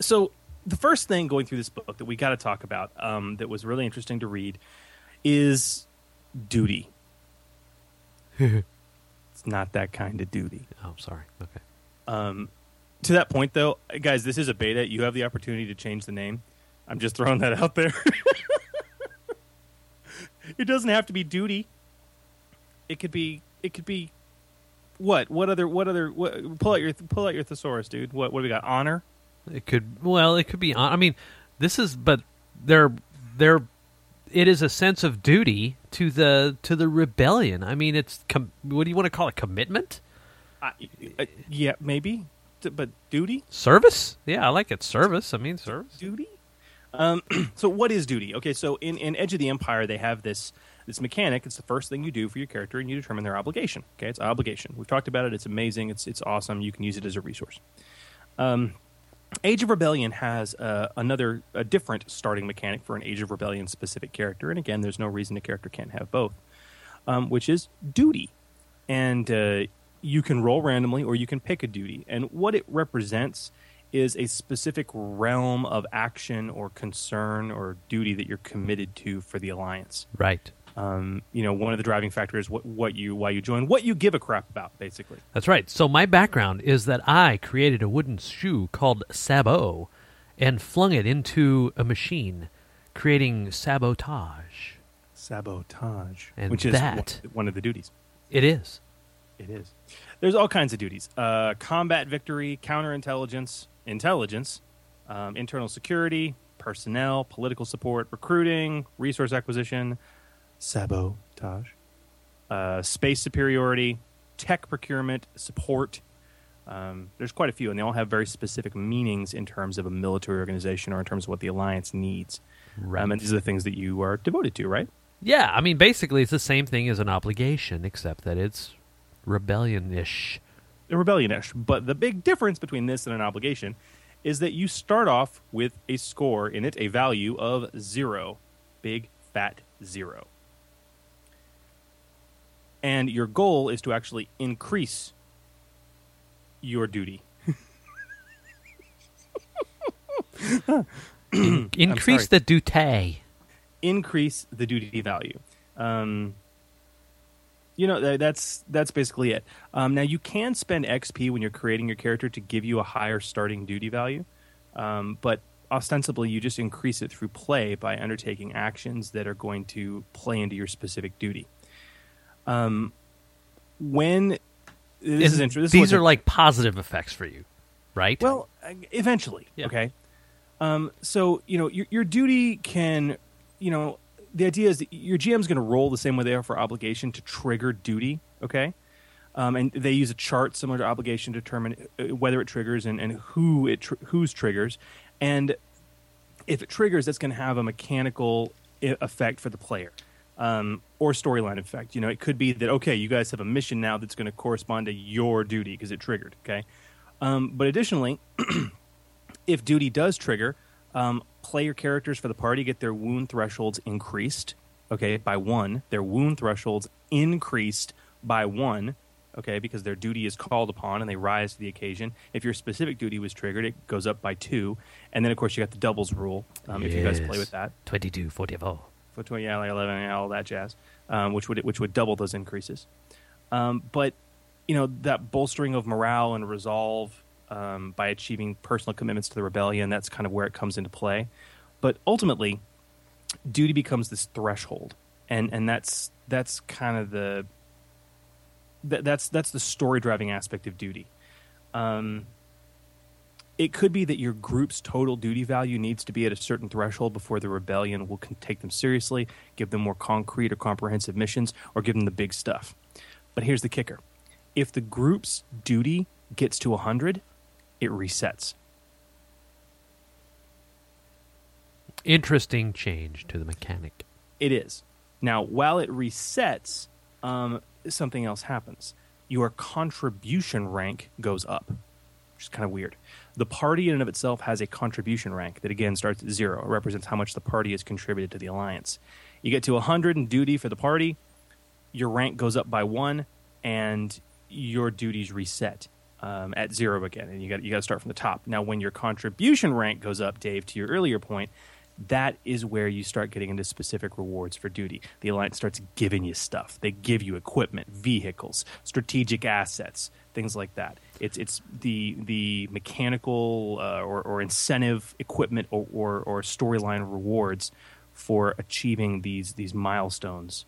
so the first thing going through this book that we got to talk about um, that was really interesting to read is duty. it's not that kind of duty. Oh, sorry. Okay. Um, to that point, though, guys, this is a beta. You have the opportunity to change the name. I'm just throwing that out there. it doesn't have to be duty. It could be. It could be. What? What other? What other? What, pull out your pull out your thesaurus, dude. What? What do we got? Honor. It could. Well, it could be. I mean, this is. But there, there. It is a sense of duty to the to the rebellion. I mean, it's. Com- what do you want to call it? Commitment. Uh, yeah, maybe. But duty. Service. Yeah, I like it. Service. I mean, service. Duty. Um, so what is duty? Okay, so in, in Edge of the Empire, they have this this mechanic. It's the first thing you do for your character, and you determine their obligation. Okay, it's obligation. We've talked about it. It's amazing. It's it's awesome. You can use it as a resource. Um, Age of Rebellion has uh, another a different starting mechanic for an Age of Rebellion specific character, and again, there's no reason a character can't have both, um, which is duty, and uh, you can roll randomly or you can pick a duty, and what it represents is a specific realm of action or concern or duty that you're committed to for the alliance. Right. Um, you know, one of the driving factors what what you why you join, what you give a crap about, basically. That's right. So my background is that I created a wooden shoe called Sabot and flung it into a machine, creating sabotage. Sabotage, And which is that- one- one of the duties. It is. It is. There's all kinds of duties: uh, combat victory, counterintelligence, intelligence, um, internal security, personnel, political support, recruiting, resource acquisition, sabotage, uh, space superiority, tech procurement, support. Um, there's quite a few, and they all have very specific meanings in terms of a military organization or in terms of what the alliance needs. Right. Um, and these are the things that you are devoted to, right? Yeah, I mean, basically, it's the same thing as an obligation, except that it's rebellion-ish. rebellion-ish. But the big difference between this and an obligation is that you start off with a score in it, a value of zero, big fat zero, and your goal is to actually increase your duty. I'm Increase the duty. increase the duty value. Um, you know that's that's basically it. Um, now you can spend XP when you're creating your character to give you a higher starting duty value, um, but ostensibly you just increase it through play by undertaking actions that are going to play into your specific duty. Um, when this is And interesting. These are like positive effects for you, right? well, uh, eventually. Yeah. Okay. Um, so you know your your duty can, you know, the idea is that your GM is going to roll the same way they are for obligation to trigger duty. Okay. Um, and they use a chart similar to obligation to determine uh, whether it triggers and, and who it tr- whose triggers, and if it triggers, that's going to have a mechanical i- effect for the player um, or storyline effect. You know, it could be that okay, you guys have a mission now that's going to correspond to your duty because it triggered. Okay, um, but additionally, if duty does trigger, um, player characters for the party get their wound thresholds increased, okay, by one. Their wound thresholds increased by one, okay, because their duty is called upon and they rise to the occasion. If your specific duty was triggered, it goes up by two. And then, of course, you got the doubles rule, um, if you guys play with that. 22, 44. For 20, yeah, like 11, yeah, all that jazz, um, which, would, which would double those increases. Um, but, you know, that bolstering of morale and resolve um, by achieving personal commitments to the rebellion, that's kind of where it comes into play. But ultimately, duty becomes this threshold. And, and that's that's kind of the that, that's that's the story driving aspect of duty. Um, it could be that your group's total duty value needs to be at a certain threshold before the rebellion will take them seriously, give them more concrete or comprehensive missions, or give them the big stuff. But here's the kicker if the group's duty gets to 100, it resets. Interesting change to the mechanic. It is. Now, while it resets, um, something else happens. Your contribution rank goes up, which is kind of weird. The party in and of itself has a contribution rank that again starts at zero. It represents how much the party has contributed to the alliance. You get to 100 in duty for the party, your rank goes up by one, and your duties reset um, at zero again, and you got you got to start from the top. Now, when your contribution rank goes up, Dave, to your earlier point, that is where you start getting into specific rewards for duty. The alliance starts giving you stuff. They give you equipment, vehicles, strategic assets, things like that. It's it's the the mechanical uh, or, or incentive equipment or, or, or storyline rewards for achieving these these milestones,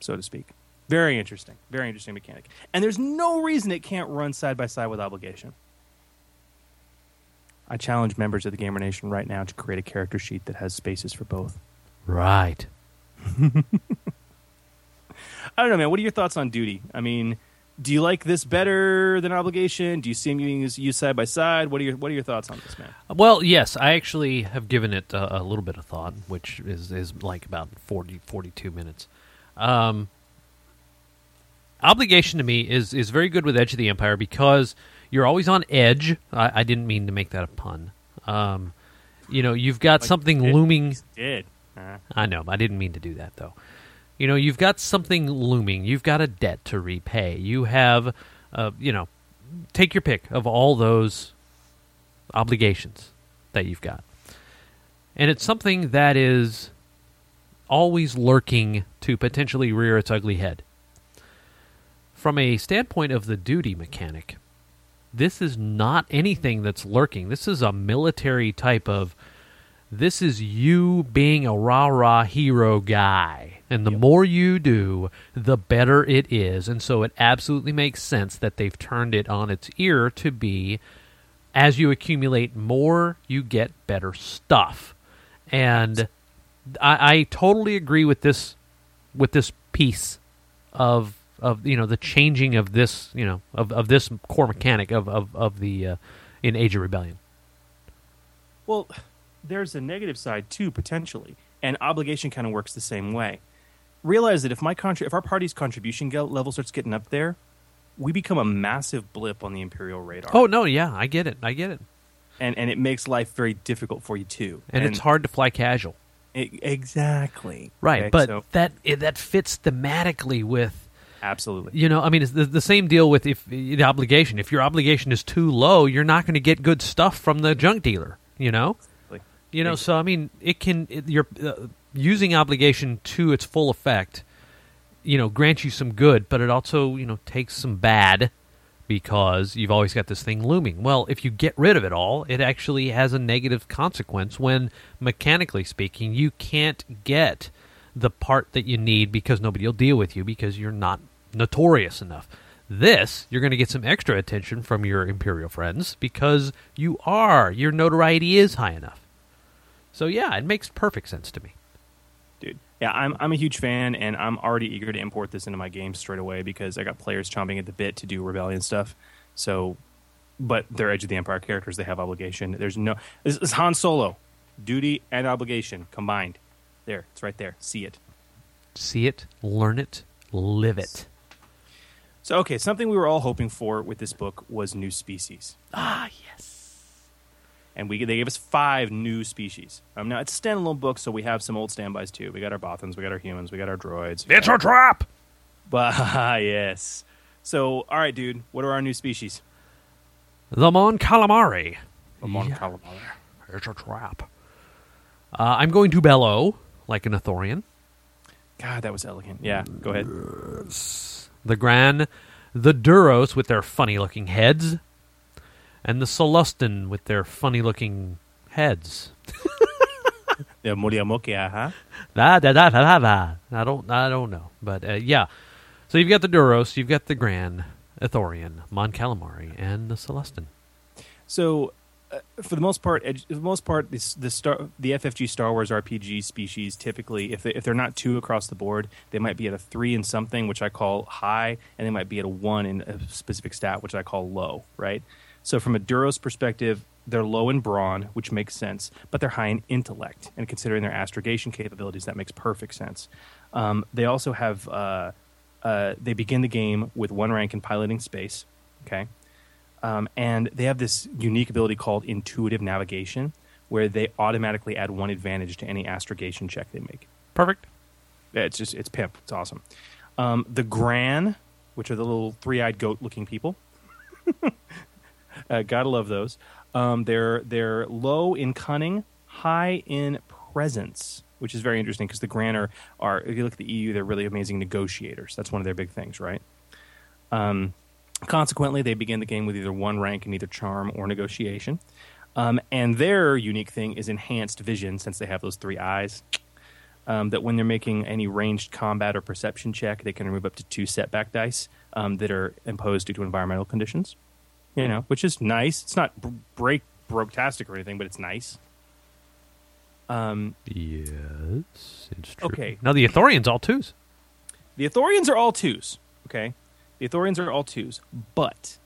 so to speak. Very interesting. Very interesting mechanic. And there's no reason it can't run side by side with obligation. I challenge members of the Gamer Nation right now to create a character sheet that has spaces for both. Right. I don't know, man. What are your thoughts on duty? I mean, do you like this better than obligation? Do you see them used used side by side? What are your What are your thoughts on this, man? Well, yes, I actually have given it a, a little bit of thought, which is, is like about 40, 42 minutes. Um, obligation to me is, is very good with Edge of the Empire because you're always on edge. I, I didn't mean to make that a pun. Um, you know, you've got Like something looming. Did uh, I know. I didn't mean to do that, though. You know, you've got something looming. You've got a debt to repay. You have, uh, you know, take your pick of all those obligations that you've got. And it's something that is always lurking to potentially rear its ugly head. From a standpoint of the duty mechanic, this is not anything that's lurking. This is a military type of this is you being a rah rah hero guy. And the more you do, the better it is. And so it absolutely makes sense that they've turned it on its ear to be as you accumulate more, you get better stuff. And I, I totally agree with this with this piece of of you know the changing of this you know of, of this core mechanic of of, of the uh, in Age of Rebellion. Well, there's a negative side too potentially, and obligation kind of works the same way. Realize that if my contri- if our party's contribution level starts getting up there, we become a massive blip on the imperial radar. Oh no, yeah, I get it, I get it, and and it makes life very difficult for you too. and, it's hard to fly casual. E- exactly. Right, Okay, but so- that that fits thematically with absolutely. you know. I mean, it's the, the same deal with if the obligation. If your obligation is too low, you're not going to get good stuff from the junk dealer. You know, Like, you know. So I mean, it can it, you're uh, using obligation to its full effect. You know, grants you some good, but it also you know takes some bad because you've always got this thing looming. Well, if you get rid of it all, it actually has a negative consequence when, mechanically speaking, you can't get the part that you need because nobody will deal with you because you're not notorious enough. This, you're going to get some extra attention from your Imperial friends because you are. Your notoriety is high enough. So, yeah, it makes perfect sense to me. dude. Yeah, I'm I'm a huge fan, and I'm already eager to import this into my game straight away because I got players chomping at the bit to do rebellion stuff. So, but they're Edge of the Empire characters; they have obligation. There's no this is Han Solo, duty and obligation combined. There, it's right there. See it. See it, learn it, live it. So, okay, something we were all hoping for with this book was new species. Ah, yes. and we they gave us five new species. Um, now it's a standalone book, so we have some old standbys too. We got our Bothans, we got our humans, we got our droids. It's a trap. But yes. So, all right, dude. What are our new species? The Mon Calamari. The Mon Yeah. Calamari. It's a trap. Uh, I'm going to bellow like an Ithorian. God, that was elegant. Yeah, go ahead. The Gran, the Duros with their funny looking heads, and the Sullustan with their funny looking heads. Yeah, Moriamokia, huh? Da, da, da, da, da. I don't, I don't know, but uh, yeah. So you've got the Duros, you've got the Gran, Ithorian, Mon Calamari, and the Sullustan. So, for the most part, for the most part, the star, the FFG Star Wars RPG species typically, if they, if they're not two across the board, they might be at a three in something, which I call high, and they might be at a one in a specific stat, which I call low. Right. So, from a Duros perspective, they're low in brawn, which makes sense, but they're high in intellect, and considering their astrogation capabilities, that makes perfect sense. Um, they also have. Uh, uh, they begin the game with one rank in piloting space. Okay. Um, and they have this unique ability called intuitive navigation, where they automatically add one advantage to any astrogation check they make. Perfect. Yeah, it's just it's pimp. It's awesome. Um, the Gran, which are the little three-eyed goat-looking people, uh, gotta love those. Um, they're they're low in cunning, high in presence, which is very interesting because the Gran are, are if you look at the EU, they're really amazing negotiators. That's one of their big things, right? Um, consequently, they begin the game with either one rank in either charm or negotiation. Um, and their unique thing is enhanced vision, since they have those three eyes. Um, that when they're making any ranged combat or perception check, they can remove up to two setback dice um, that are imposed due to environmental conditions. You know, which is nice. It's not break broke-tastic or anything, but it's nice. Um, yes, it's true. Okay. Now the Ithorians all twos. The Ithorians are all twos. Okay, the Ithorians are all twos, but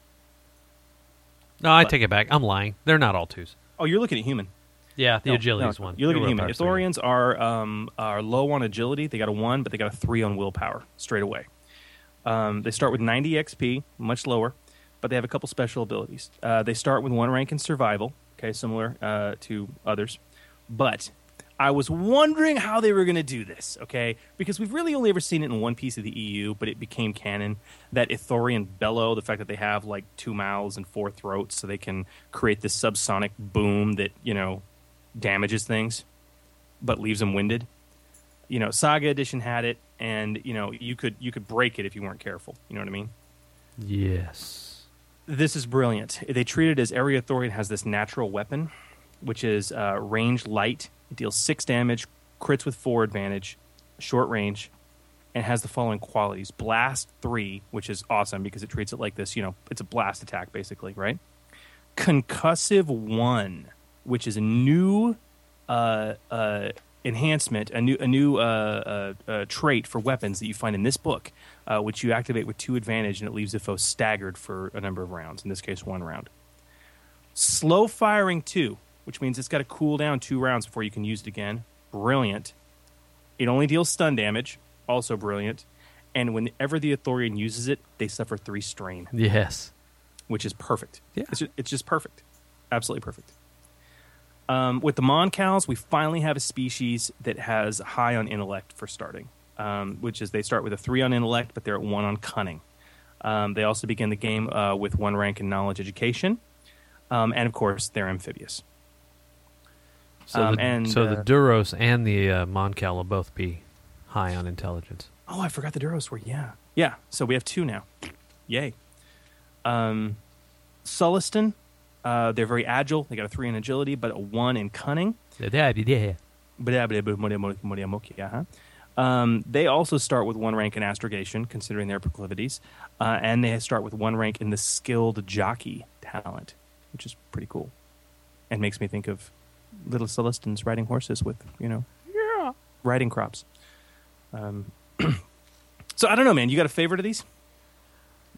No, I But- take it back. I'm lying. They're not all twos. oh, you're looking at human. Yeah, the No, agility's no, one. You're looking at human. Ithorians are um, are low on agility. They got a one, but they got a three on willpower straight away. Um, they start with 90 XP, much lower, but they have a couple special abilities. Uh, they start with one rank in survival, okay, similar uh, to others. But I was wondering how they were going to do this, okay? Because we've really only ever seen it in one piece of the EU, but it became canon. That Ithorian bellow, the fact that they have like two mouths and four throats, so they can create this subsonic boom that, you know, damages things, but leaves them winded. You know, Saga Edition had it, and you know you could you could break it if you weren't careful. You know what I mean? Yes. This is brilliant. They treat it as every Ithorian has this natural weapon, which is uh, range light. It deals six damage, crits with four advantage, short range, and has the following qualities: blast three, which is awesome because it treats it like this. You know, it's a blast attack basically, right? Concussive one, which is a new uh, uh, enhancement, a new a new uh, uh, uh, trait for weapons that you find in this book, uh, which you activate with two advantage, and it leaves the foe staggered for a number of rounds. In this case, one round. Slow firing two, which means it's got to cool down two rounds before you can use it again. Brilliant. It only deals stun damage, also brilliant. And whenever the Ithorian uses it, they suffer three strain Yes. which is perfect. Yeah. It's just, it's just perfect. Absolutely perfect. Um, with the Moncals, we finally have a species that has high on intellect for starting, um, which is they start with a three on intellect, but they're at one on cunning. Um, they also begin the game uh, with one rank in knowledge education, um, and of course, they're amphibious. So, Um, the, and, so uh, the Duros and the uh, Moncal will both be high on intelligence. Oh, I forgot the Duros were. Yeah, yeah. So we have two now. Yay. Um, Sullustan, uh, they're very agile. They got a three in agility, but a one in cunning. Yeah, yeah. Um, they also start with one rank in astrogation, considering their proclivities, uh, and they start with one rank in the skilled jockey talent, which is pretty cool, and makes me think of little Sullustans riding horses with you know Yeah. riding crops. Um, so I don't know, man. You got a favorite of these?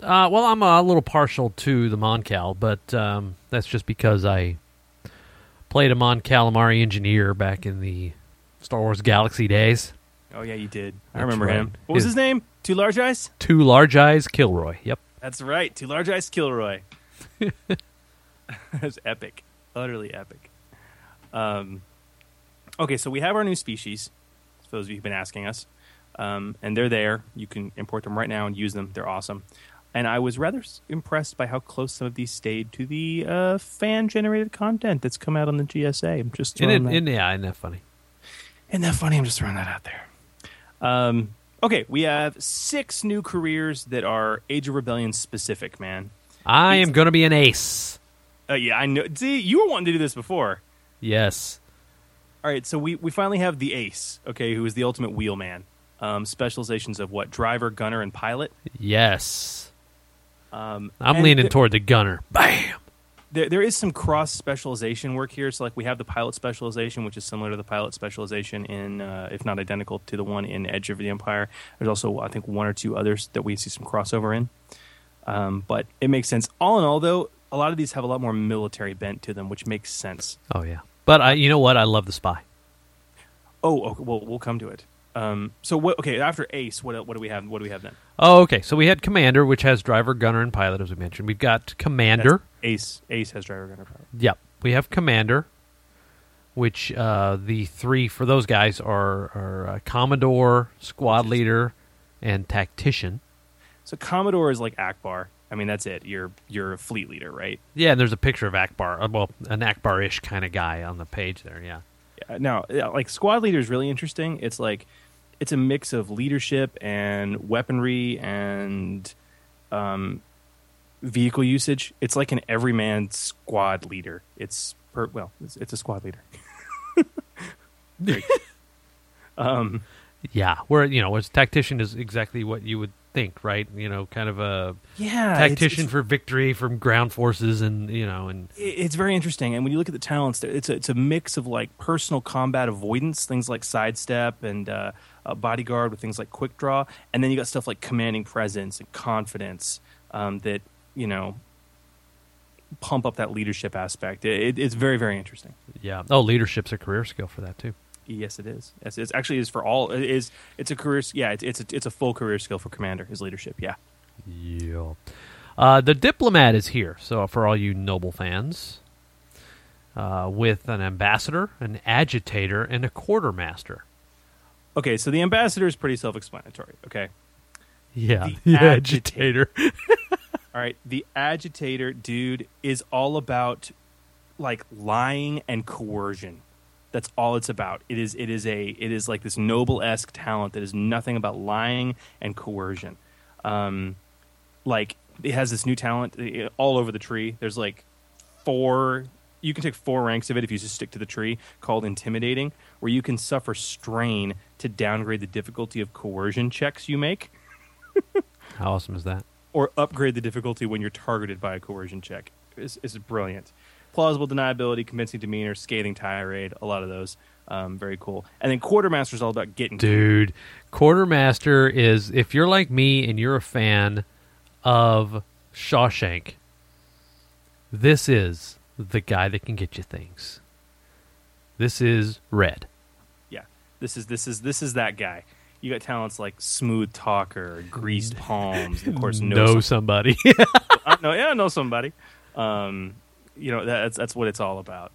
Uh, well, I'm a little partial to the Moncal, but um, that's just because I played a Mon Calamari engineer back in the Star Wars Galaxy days. Oh yeah, you did. I That's remember right. him. What was His- his name? Two large eyes. Two large eyes, Kilroy. Yep. That's right. Two large eyes, Kilroy. That's epic. utterly epic. Um, okay, so we have our new species. For those of you who've been asking us, um, and they're there. You can import them right now and use them. They're awesome. And I was rather impressed by how close some of these stayed to the uh, fan-generated content that's come out on the GSA. I'm just throwing it, that- isn't, yeah, isn't that funny? isn't that funny? I'm just throwing that out there. Um, okay, we have six new careers that are Age of Rebellion specific, man. I am going to be an ace. Uh, yeah, I know. See, you were wanting to do this before. Yes. All right, so we, we finally have the ace, okay, who is the ultimate wheelman. Um, specializations of what? Driver, gunner, and pilot. Yes. Um, I'm leaning th- toward the gunner. Bam. There, there is some cross specialization work here. So, like, we have the pilot specialization, which is similar to the pilot specialization in, uh, if not identical to the one in Edge of the Empire. There's also, I think, one or two others that we see some crossover in. Um, but it makes sense. All in all, though, a lot of these have a lot more military bent to them, which makes sense. Oh yeah. But I, you know what? I love the spy. Oh, okay, well, we'll come to it. Um, so, what? Okay, after Ace, what what do we have? What do we have then? Oh, okay. So we had commander, which has driver, gunner, and pilot, as we mentioned. We've got commander. That's Ace. Ace has driver, gunner, pilot. Yep. We have commander, which uh, the three for those guys are are uh, commodore, squad leader, and tactician. So Commodore is like Ackbar. I mean, that's it. You're you're a fleet leader, right? Yeah, and there's a picture of Ackbar. uh, Well, an Ackbar-ish kind of guy on the page there. Yeah. Yeah, now, yeah, like squad leader is really interesting. It's like it's a mix of leadership and weaponry and um, vehicle usage. It's like an everyman squad leader. It's per, well, it's, it's a squad leader. Um, Yeah, where you know, as tactician is exactly what you would think, right? You know, kind of a Yeah, tactician it's- for victory from ground forces, and you know, and it's very interesting. And when you look at the talents, it's a, it's a mix of like personal combat avoidance, things like sidestep and uh, bodyguard with things like quick draw, and then you got stuff like commanding presence and confidence um, that you know pump up that leadership aspect. It, it's very very interesting. yeah. Oh, leadership's a career skill for that too. Yes, it is. Yes, it's actually is for all. It is it's a career? Yeah, it's it's a, it's a full career skill for commander. His leadership? Yeah. Yeah. Uh, the diplomat is here. So for all you noble fans, uh, with an ambassador, an agitator, and a quartermaster. Okay, so the ambassador is pretty self-explanatory. Okay. Yeah, The the agitator. All right, the agitator dude is all about like lying and coercion. That's all it's about. It is it is a it is like this noble esque talent that is nothing about lying and coercion. Um, like it has this new talent uh, all over the tree. There's like four. You can take four ranks of it if you just stick to the tree called intimidating, where you can suffer strain to downgrade the difficulty of coercion checks you make How awesome is that? or upgrade the difficulty when you're targeted by a coercion check. It's, is brilliant. Plausible deniability, convincing demeanor, scathing tirade, a lot of those. Um, very cool. And then quartermaster is all about getting Dude, quartermaster is if you're like me and you're a fan of Shawshank, this is the guy that can get you things. This is red. Yeah, this is this is this is that guy. You got talents like smooth talker, greased palms, of course know, know some- somebody. I know, yeah, I know somebody. Um, you know, that's that's what it's all about.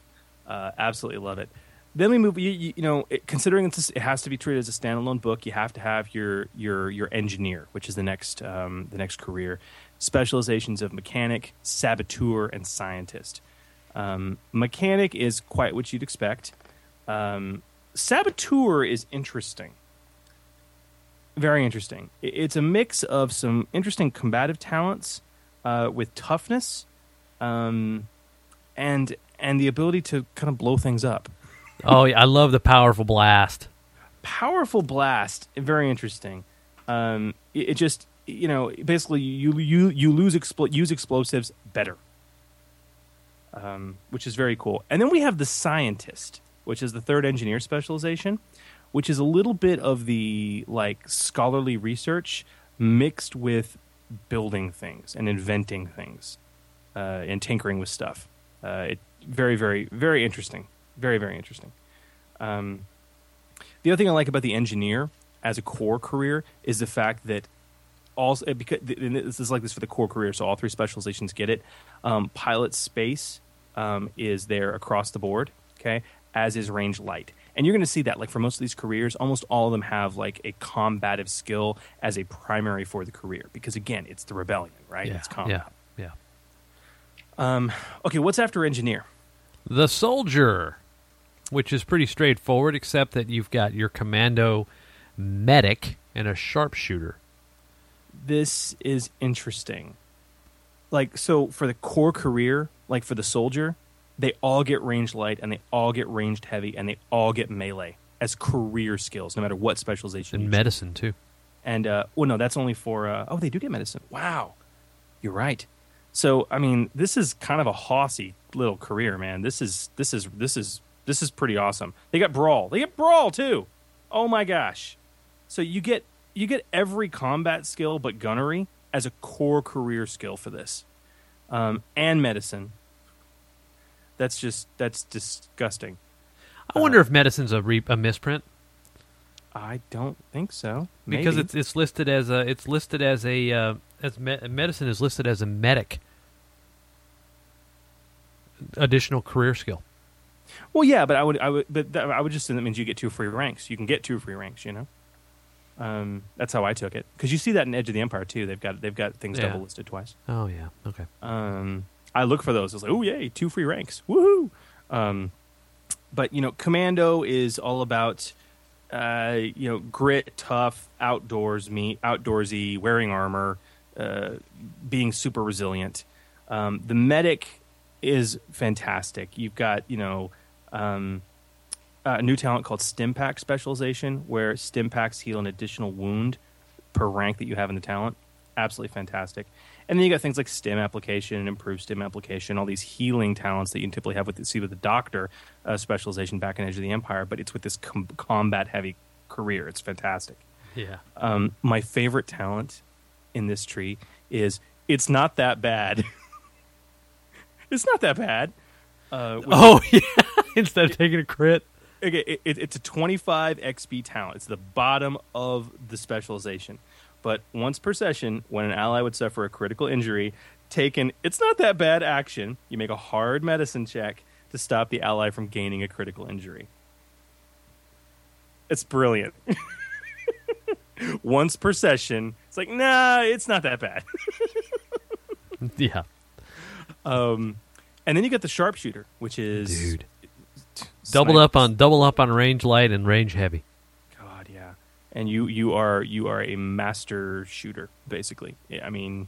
Uh, absolutely love it. Then we move. You, you, know, it, considering it has to be treated as a standalone book, you have to have your your your engineer, which is the next um, the next career. Specializations of mechanic, saboteur, and scientist. Um, mechanic is quite what you'd expect. Um, saboteur is interesting. Very interesting. It's a mix of some interesting combative talents uh, with toughness, um, and and the ability to kind of blow things up. oh, yeah, I love the powerful blast. Powerful blast, very interesting. Um, it, it just you know basically you you you lose expl- use explosives better, um, which is very cool. And then we have the scientist, which is the third engineer specialization, which is a little bit of the like scholarly research mixed with building things and inventing things uh, and tinkering with stuff. Uh, it very very very interesting, very very interesting. Um, the other thing I like about the engineer as a core career is the fact that also because and this is like this for the core career, so all three specializations get it. Um, pilot space um, is there across the board. Okay, as is range light, and you're going to see that like for most of these careers, almost all of them have like a combative skill as a primary for the career because again, it's the rebellion, right? Yeah, It's combat. yeah, yeah. Um, okay, what's after engineer? The soldier, which is pretty straightforward, except that you've got your commando medic and a sharpshooter. this is interesting. Like, so for the core career, like for the soldier, they all get ranged light and they all get ranged heavy and they all get melee as career skills, no matter what specialization. And medicine, too. And, uh, well, no, that's only for, uh, oh, they do get medicine. Wow. You're right. So, I mean, this is kind of a hossy little career, man. This is, this is, this is, this is pretty awesome. They got brawl. They get brawl, too. Oh my gosh. So you get you get every combat skill but gunnery as a core career skill for this, um, and medicine. That's just that's disgusting. I wonder if medicine's a, re- a misprint I don't think so. because it's it's listed as a it's listed as a uh, as me- medicine is listed as a medic additional career skill. well, yeah, but I would I would but that, I would just assume that means you get two free ranks. You can get two free ranks. You know, um, that's how I took it because you see that in Edge of the Empire too. They've got they've got things Yeah. double listed twice. Oh yeah, okay. Um, I look for those. I was like, oh yay, two free ranks, woohoo! Um, but you know, Commando is all about uh, you know grit, tough, outdoors me, outdoorsy, wearing armor, uh, being super resilient. Um, the medic is fantastic. You've got you know. Um, a new talent called Stim Pack Specialization, where Stim Packs heal an additional wound per rank that you have in the talent. Absolutely fantastic. And then you got things like Stim Application and Improved Stim Application, all these healing talents that you typically have with the, see with the Doctor uh, specialization back in Edge of the Empire, but it's with this com- combat heavy career. It's fantastic. Yeah. Um, my favorite talent in this tree is it's not that bad. it's not that bad. Uh, Oh yeah, instead of taking a crit. Okay, it, it, it's a 25 XP talent. It's the bottom of the specialization. But once per session, when an ally would suffer a critical injury, taken it's not that bad action, you make a hard medicine check to stop the ally from gaining a critical injury. It's brilliant. once per session, it's like, nah, it's not that bad. Yeah. Um, and then you got the sharpshooter, which is Dude. Double up on double up on range light and range heavy. God, yeah. And you you are you are a master shooter, basically. I mean,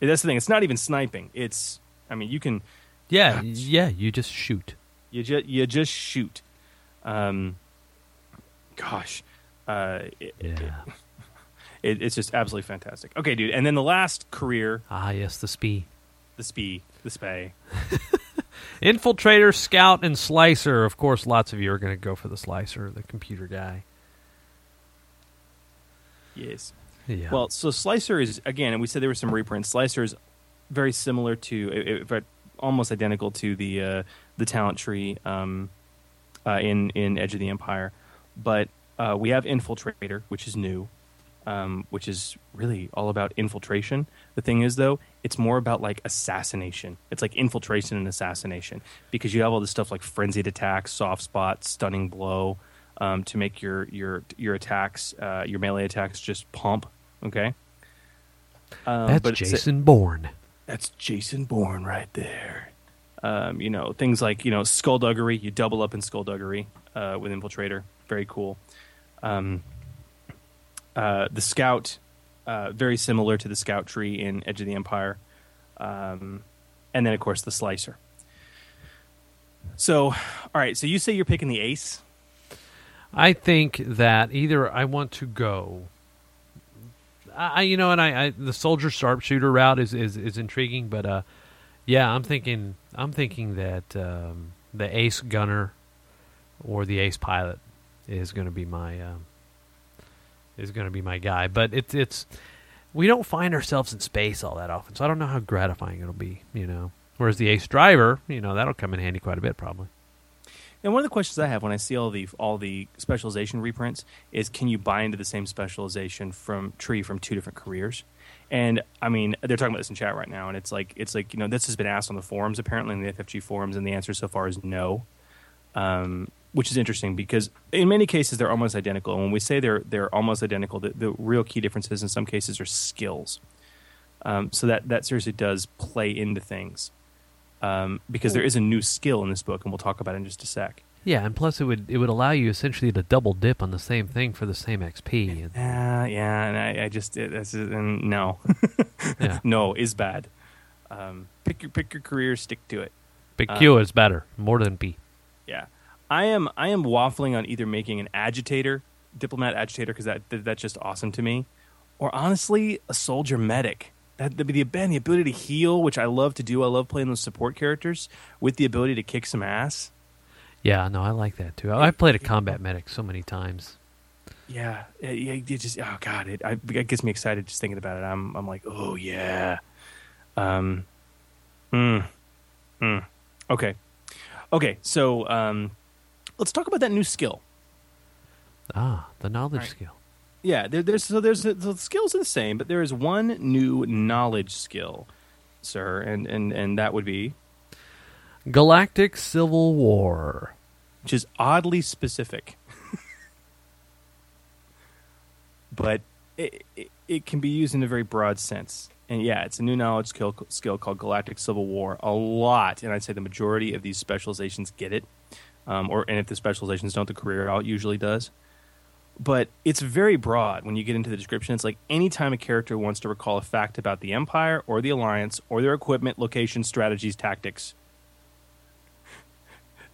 that's the thing. It's not even sniping. It's I mean, you can Yeah, yeah. You just shoot. you just you just shoot. Um, gosh, uh, it, Yeah. it, it's just absolutely fantastic. Okay, dude. And then the last career, Ah, yes, the spee. the spee, the spay. Infiltrator, scout, and slicer. Of course, lots of you are going to go for the slicer, the computer guy. Yes. Yeah. Well, so Slicer is again, and we said there were some reprints. Slicer is very similar to, in fact, almost identical to the uh, the talent tree um, uh, in in Edge of the Empire, but uh, we have Infiltrator, which is new, um, which is really all about infiltration. The thing is, though, it's more about like assassination. It's like infiltration and assassination because you have all this stuff like frenzied attack, soft spot, stunning blow, um, to make your your your attacks, uh, your melee attacks, just pump. Okay. Um, That's Jason Bourne. That's Jason Bourne right there. Um, you know things like you know skullduggery. You double up in skullduggery uh, with infiltrator. Very cool. Um, uh, the scout, uh, very similar to the scout tree in Edge of the Empire, um, and then of course the slicer. So, all right. So you say you're picking the ace. I think that either I want to go. I, you know, and I, I the soldier sharpshooter route is, is, is intriguing, but uh, yeah, I'm thinking I'm thinking that um, the ace gunner or the ace pilot is going to be my um, is going to be my guy. But it's it's we don't find ourselves in space all that often, so I don't know how gratifying it'll be. You know, whereas the ace driver, you know, that'll come in handy quite a bit probably. And one of the questions I have when I see all the all the specialization reprints is, can you buy into the same specialization from tree from two different careers? And I mean, they're talking about this in chat right now, and it's like it's like you know this has been asked on the forums apparently in the FFG forums, and the answer so far is no, um, which is interesting because in many cases they're almost identical. And when we say they're they're almost identical, the, the real key differences in some cases are skills. Um, so that that seriously does play into things um, because there is a new skill in this book, and we'll talk about it in just a sec. Yeah, and plus it would it would allow you essentially to double dip on the same thing for the same XP. Uh, yeah, and I, I just it, that's, and no, Yeah. no is bad. Um, pick your pick your career, stick to it. Pick Q is better, more than B. Yeah, I am I am waffling on either making an agitator, diplomat agitator, because that, that that's just awesome to me, or honestly a soldier medic. That the, the the ability to heal, which I love to do. I love playing those support characters with the ability to kick some ass. Yeah, no, I like that too. I- I've played a combat medic so many times. Yeah, it, it, just oh god, it, I, it gets me excited just thinking about it. I'm I'm like oh yeah, um, mm, mm. okay, okay. So um, let's talk about that new skill. Ah, the knowledge Right. skill. Yeah, there, there's so there's so the skills are the same, but there is one new knowledge skill, sir, and and and that would be Galactic Civil War. which is oddly specific, but it, it it can be used in a very broad sense. And yeah, it's a new knowledge skill skill called Galactic Civil War. A lot, and I'd say the majority of these specializations get it, um, or and if the specializations don't, the career out usually does. But it's very broad when you get into the description. It's like anytime a character wants to recall a fact about the Empire or the Alliance or their equipment, location, strategies, tactics,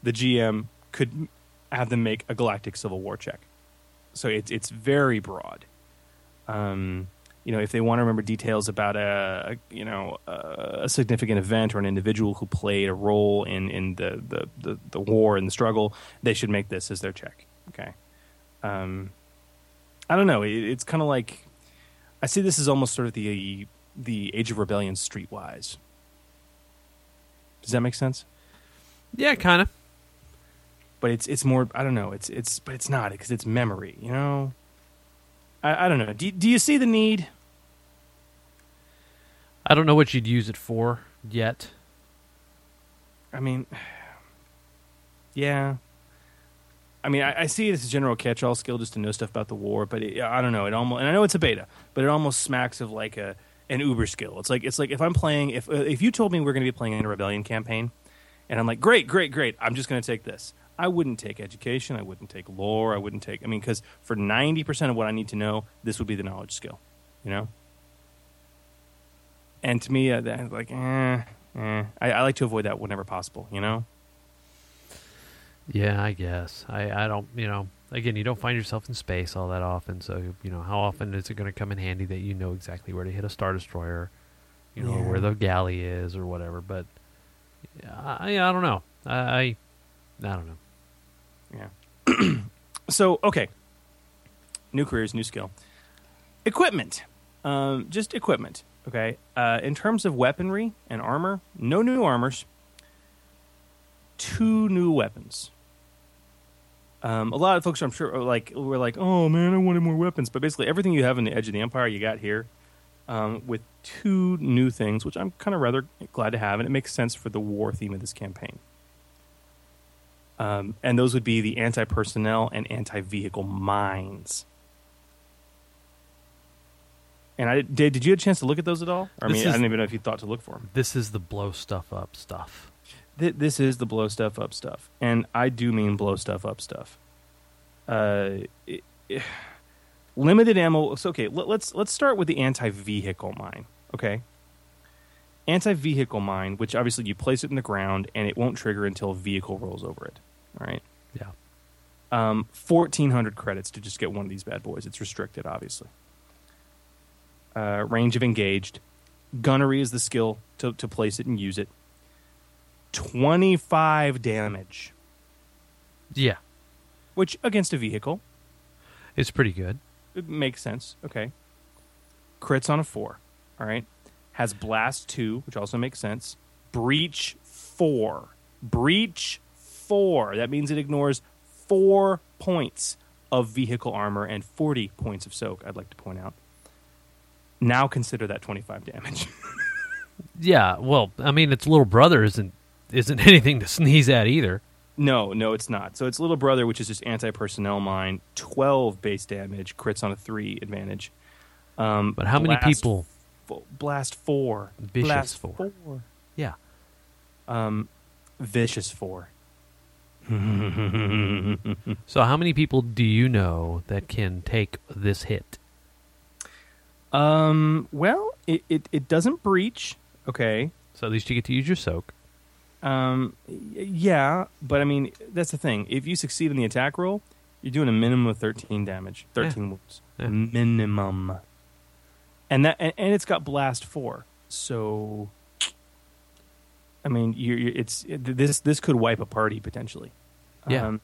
the GM could have them make a Galactic Civil War check. So it's it's very broad. Um, you know, if they want to remember details about a, you know a, a significant event or an individual who played a role in in the the, the, the war and the struggle, they should make this as their check. Okay. Um, I don't know. It, it's kind of like I see this as almost sort of the the Age of Rebellion streetwise. Does that make sense? Yeah, kind of. But it's it's more. I don't know. It's it's but it's not because it's memory. You know. I, I don't know. Do do you see the need? I don't know what you'd use it for yet. I mean, yeah. I mean, I, I see it as a general catch-all skill just to know stuff about the war, but it, I don't know. It almost, and I know it's a beta, but it almost smacks of like a an Uber skill. It's like it's like if I'm playing, if if you told me we're going to be playing in a rebellion campaign, and I'm like, great, great, great, I'm just going to take this. I wouldn't take education. I wouldn't take lore. I wouldn't take. I mean, because for ninety percent of what I need to know, this would be the knowledge skill. You know. And to me, uh, that, like, eh, eh. I, I like to avoid that whenever possible. You know. Yeah, I guess. I, I don't, you know, again, you don't find yourself in space all that often. So, you know, how often is it going to come in handy that you know exactly where to hit a Star Destroyer, you know, Yeah. where the galley is or whatever. But, I, I don't know. I, I, I don't know. Yeah. so okay. New careers, new skill. Equipment. Um, just equipment. Okay. Uh, in terms of weaponry and armor, no new armors. Two new weapons. Um, a lot of folks, I'm sure, like we're like, oh man, I wanted more weapons. But basically, everything you have in the Edge of the Empire, you got here, um, with two new things, which I'm kind of rather glad to have, and it makes sense for the war theme of this campaign. Um, and those would be the anti personnel and anti vehicle mines. And I did. Did you have a chance to look at those at all? Or, I This mean, I is- don't even know if you thought to look for them. This is the blow stuff up stuff. Th- this is the blow stuff up stuff, and I do mean blow stuff up stuff. Uh, it- it- limited ammo. So okay, let, let's let's start with the anti vehicle mine. Okay, anti vehicle mine, which obviously you place it in the ground and it won't trigger until a vehicle rolls over it. All right. Yeah. Um, fourteen hundred credits to just get one of these bad boys. It's restricted, obviously. Uh, range of engaged. Gunnery is the skill to, to place it and use it. 25 damage. Yeah. Which, against a vehicle, It's pretty good. it makes sense. Okay. Crits on a 4. All right. Has Blast 2, which also makes sense. Breach 4. Breach 4. That means it ignores 4 points of vehicle armor and 40 points of soak, I'd like to point out. Now consider that 25 damage. Yeah, well, I mean, its little brother isn't isn't anything to sneeze at either. no, no, it's not. So it's little brother, which is just anti-personnel mine, 12 base damage, crits on a three advantage. Um, But how many people? Fo- blast four. Vicious blast four. Yeah. Um, vicious four. So how many people do you know that can take this hit? Um. Well, it, it, it doesn't breach. Okay. So at least you get to use your soak. Um. Yeah, but I mean that's the thing. If you succeed in the attack roll, you're doing a minimum of 13 damage, 13 wounds, Yeah. minimum. And that and, and it's got blast four. So. I mean, you're, you're, it's it, this this could wipe a party potentially. Yeah. Um,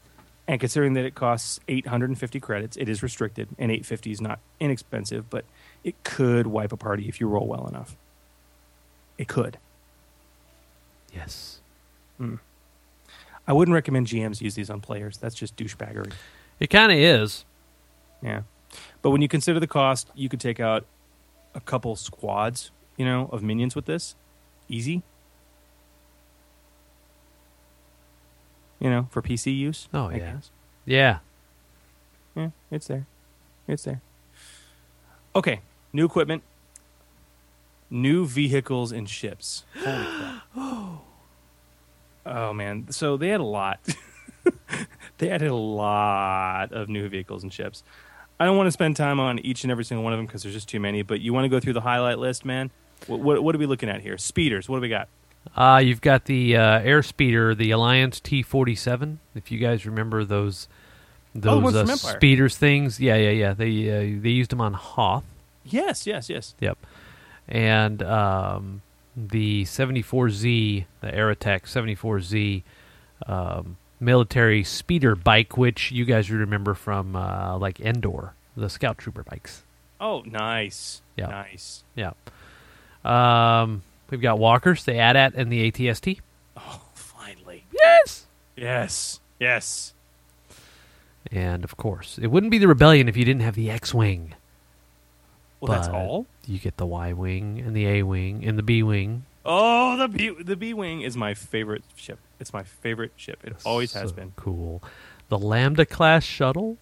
and considering that it costs 850 credits, it is restricted, and 850 is not inexpensive, but it could wipe a party if you roll well enough. It could. Yes. Mm. I wouldn't recommend GMs use these on players. That's just douchebaggery. It kind of is. Yeah. But when you consider the cost, you could take out a couple squads, you know, of minions with this. Easy. You know, for PC use. Oh I yeah. guess. Yeah. Yeah, it's there. It's there. Okay, new equipment, new vehicles and ships. Holy crap. Oh man, so they had a lot. they had a lot of new vehicles and ships. I don't want to spend time on each and every single one of them because there's just too many. But you want to go through the highlight list, man? What, what, what are we looking at here? Speeders. What do we got? Uh, you've got the uh, airspeeder, the Alliance T47. If you guys remember those Oh, those ones uh, speeders things, yeah, yeah, yeah. They uh, they used them on Hoth. Yes, yes, yes. Yep. And um, the 74Z, the Aratech 74Z um, military speeder bike, which you guys remember from uh, like Endor, the Scout Trooper bikes. Oh, nice. Yeah. Nice. Yeah. Um, we've got walkers, the AT-AT and the ATST. Oh, finally. Yes. Yes. Yes. And of course, it wouldn't be the Rebellion if you didn't have the X-wing. Well, that's all? You get the Y-wing and the A-wing and the B-wing. Oh, the B the B wing is my favorite ship. It's my favorite ship. It always has So been. Cool. The Lambda class shuttle.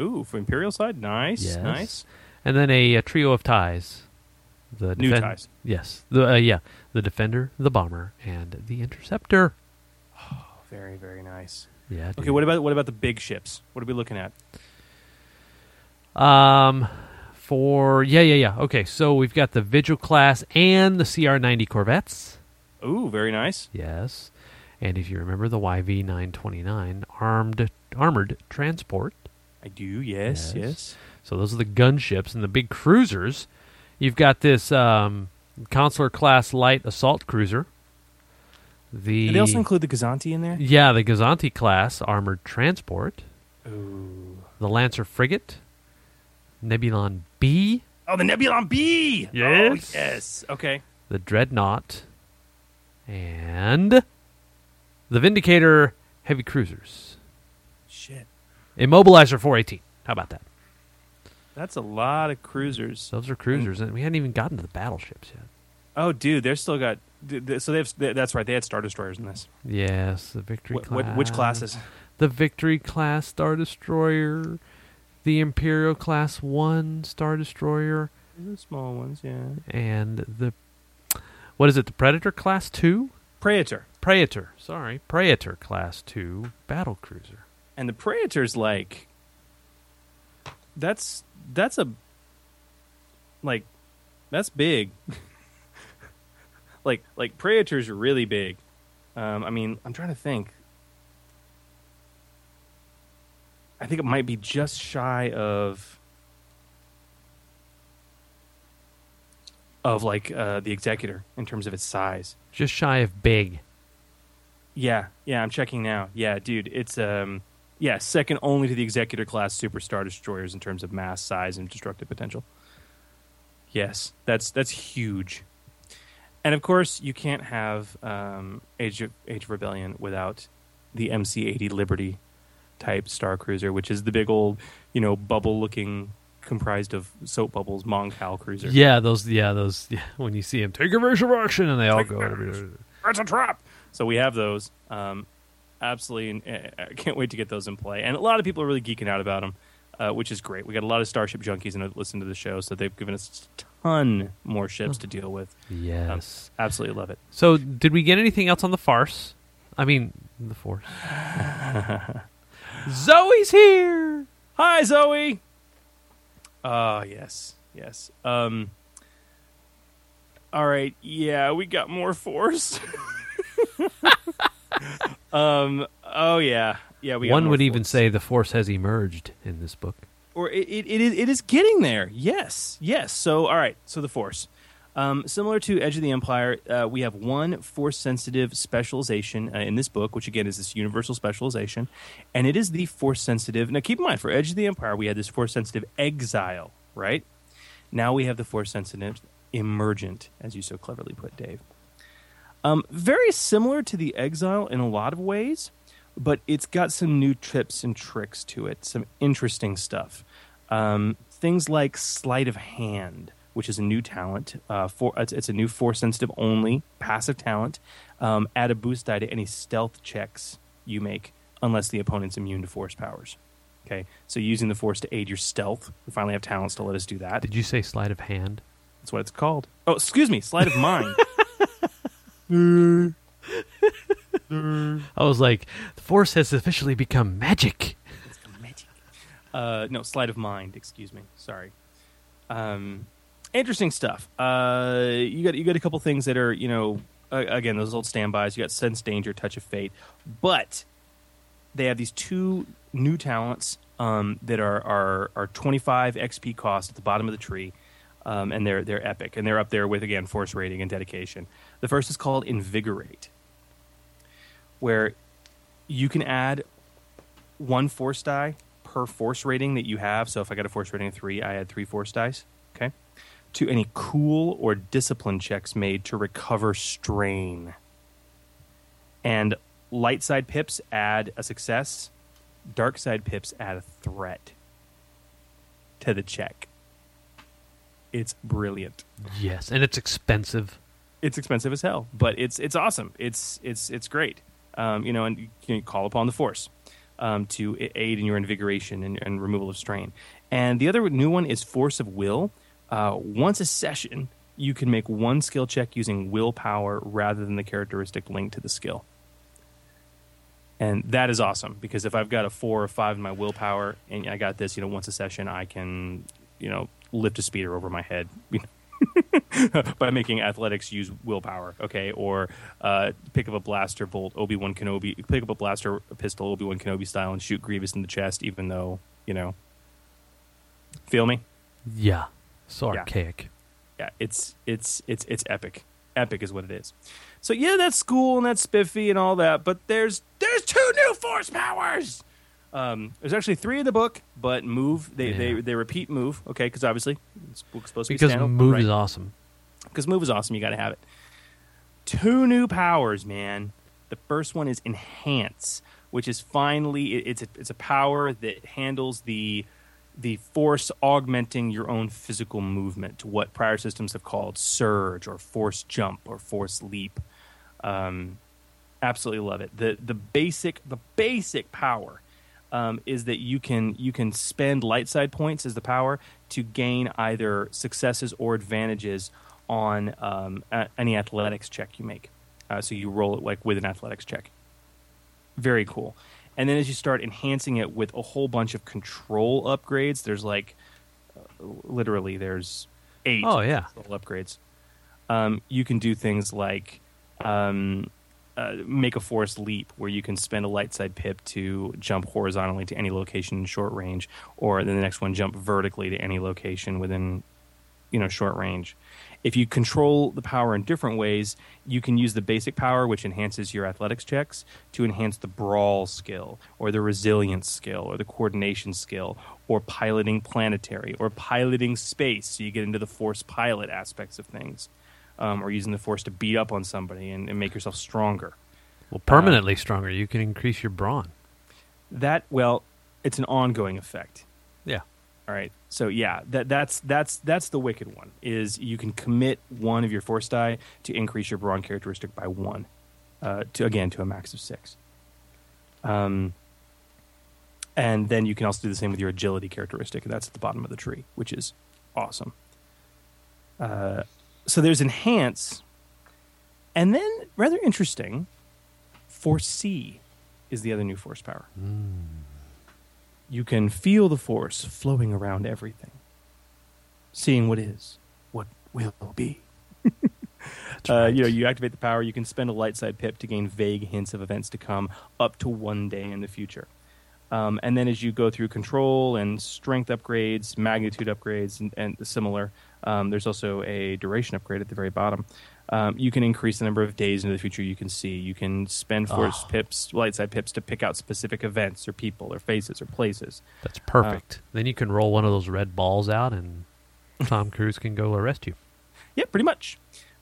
Ooh, for Imperial side, nice, Yes. nice. And then a, a trio of ties. The New ties. Yes. The uh, yeah, the Defender, the Bomber, and the Interceptor. Oh, very, very nice. Yeah. Okay, what about what about the big ships? What are we looking at? Um, for yeah, yeah, yeah. Okay, so we've got the Vigil class and the CR90 Corvettes. Ooh, very nice. Yes. And if you remember the YV929 armed armored transport. I do. Yes, yes. So those are the gunships and the big cruisers. You've got this um, consular class light assault cruiser. The Did they also include the Gozanti in there? yeah, the Gozanti class armored transport. Ooh. The Lancer frigate. Nebulon B. Oh, the Nebulon B. Oh, yes. Oh, yes. Okay. The Dreadnought. And the Vindicator heavy cruisers. Shit. Immobilizer 418. How about that? That's a lot of cruisers. Those are cruisers, and we hadn't even gotten to the battleships yet. Oh, dude, they're still got. So they have. That's right. They had star destroyers in this. Yes, the Victory Wh- class. which classes? The Victory class Star Destroyer, the Imperial class 1 Star Destroyer, The small ones, yeah. and the. What is it? The Predator class 2? Praetor. Praetor. Sorry. Praetor class 2 battle cruiser. And the Praetor's like. That's that's a. Like, that's big. like like Praetors are really big. Um, I mean, I'm trying to think. I think it might be just shy of of like uh, the Executor in terms of its size. Just shy of big. Yeah, yeah, I'm checking now. Yeah, dude, it's um yeah, second only to the Executor class superstar destroyers in terms of mass, size, and destructive potential. Yes, that's that's huge. And of course, you can't have um, Age of Age of Rebellion without the MC80 Liberty type star cruiser, which is the big old, you know, bubble looking comprised of soap bubbles, Mon Cal cruiser. Yeah, those. Yeah, those. Yeah, when you see him take reverse action, and they all go. That's a trap. So we have those. Um, absolutely, and uh, I can't wait to get those in play. And a lot of people are really geeking out about them, uh, which is great. We got a lot of Starship junkies and listen to the show, so they've given us a ton more ships to deal with. Yes, Um, absolutely love it. So, did we get anything else on the farce? I mean, the force. Zoe's here. Hi, Zoe. Ah, yes, yes. Um, all right, yeah, we got more force. um, oh yeah, yeah. We One would even say the force has emerged in this book. or it, it, it is it is getting there. Yes, yes. So all right. So the Force, um, similar to Edge of the Empire, uh, we have one Force sensitive specialization uh, in this book, which again is this universal specialization, and it is the Force sensitive. Now keep in mind, for Edge of the Empire, we had this Force sensitive exile, right? Now we have the Force sensitive emergent, as you so cleverly put, Dave. Um, very similar to the exile in a lot of ways, but it's got some new tips and tricks to it, some interesting stuff. Um, things like sleight of hand, which is a new talent. Uh, for it's, it's a new force sensitive only passive talent. Um, add a boost die to any stealth checks you make, unless the opponent's immune to force powers. Okay, so using the force to aid your stealth. We finally have talents to let us do that. Did you say sleight of hand? That's what it's called. Oh, excuse me, sleight of mind. I was like, the force has officially become magic. Uh, no, sleight of mind. Excuse me. Sorry. Um, interesting stuff. Uh, you got you got a couple things that are you know uh, again those old standbys. You got sense danger, touch of fate, but they have these two new talents um, that are are are 25 XP cost at the bottom of the tree. Um, and they're they're epic, and they're up there with again force rating and dedication. The first is called invigorate, where you can add one force die per force rating that you have. So if I got a force rating of three, I add three force dice. To any cool or discipline checks made to recover strain. And light side pips add a success. Dark side pips add a threat to the check. It's brilliant. Yes, and it's expensive. It's expensive as hell, but it's it's awesome. It's it's it's great. Um, you know, and you can call upon the force um, to aid in your invigoration and, and removal of strain. And the other new one is force of will. Uh, once a session, you can make one skill check using willpower rather than the characteristic linked to the skill. And that is awesome because if I've got a four or five in my willpower and I got this, you know, once a session, I can, you know, lift a speeder over my head. by making athletics use willpower, okay, or uh, pick up a blaster bolt, Obi Wan Kenobi, pick up a blaster pistol, Obi Wan Kenobi style, and shoot Grievous in the chest, even though you know. Feel me? Yeah, so archaic. Yeah, it's it's it's it's epic. Epic is what it is. So yeah, that's cool and that's spiffy and all that, but there's there's two new force powers. Um, there's actually three in the book, but move they they, Yeah. they repeat move, okay? Because obviously it's book's supposed to be Because standalone, move right? is awesome. because move is awesome. You got to have it. Two new powers, man. The first one is enhance, which is finally it- it's a, it's a power that handles the the force augmenting your own physical movement. What prior systems have called surge or force jump or force leap. Um, absolutely love it. the The basic the basic power um, is that you can you can spend light side points as the power to gain either successes or advantages on um, a- any athletics check you make. Uh, so you roll it like with an athletics check. Very cool. And then as you start enhancing it with a whole bunch of control upgrades, there's like uh, literally there's eight Oh, yeah. control upgrades. Um, you can do things like um, uh, make a force leap, where you can spend a light side pip to jump horizontally to any location in short range, or then the next one jump vertically to any location within you know short range. If you control the power in different ways, you can use the basic power, which enhances your athletics checks, to enhance the brawl skill, or the resilience skill, or the coordination skill, or piloting planetary, or piloting space. So you get into the force pilot aspects of things, um, or using the force to beat up on somebody and, and make yourself stronger. Well, permanently stronger. You can increase your brawn. That well, it's an ongoing effect. Yeah. All right. So yeah, that that's that's that's the wicked one. Is you can commit one of your force die to increase your brawn characteristic by one, uh, to again to a max of six. Um, and then you can also do the same with your agility characteristic. That's at the bottom of the tree, which is awesome. Uh, so there's enhance, and then rather interesting, Foresee is the other new force power. You can feel the force flowing around everything, seeing what is, what will be. uh, You know, you activate the power. You can spend a light side pip to gain vague hints of events to come, up to one day in the future. Um, and then as you go through control and strength upgrades, magnitude upgrades, and, and similar, um, there's also a duration upgrade at the very bottom. Um, you can increase the number of days into the future you can see. You can spend force Oh. pips, light side pips, to pick out specific events or people or faces or places. That's perfect. then you can roll one of those red balls out, and Tom Cruise can go arrest you. Yeah, pretty much.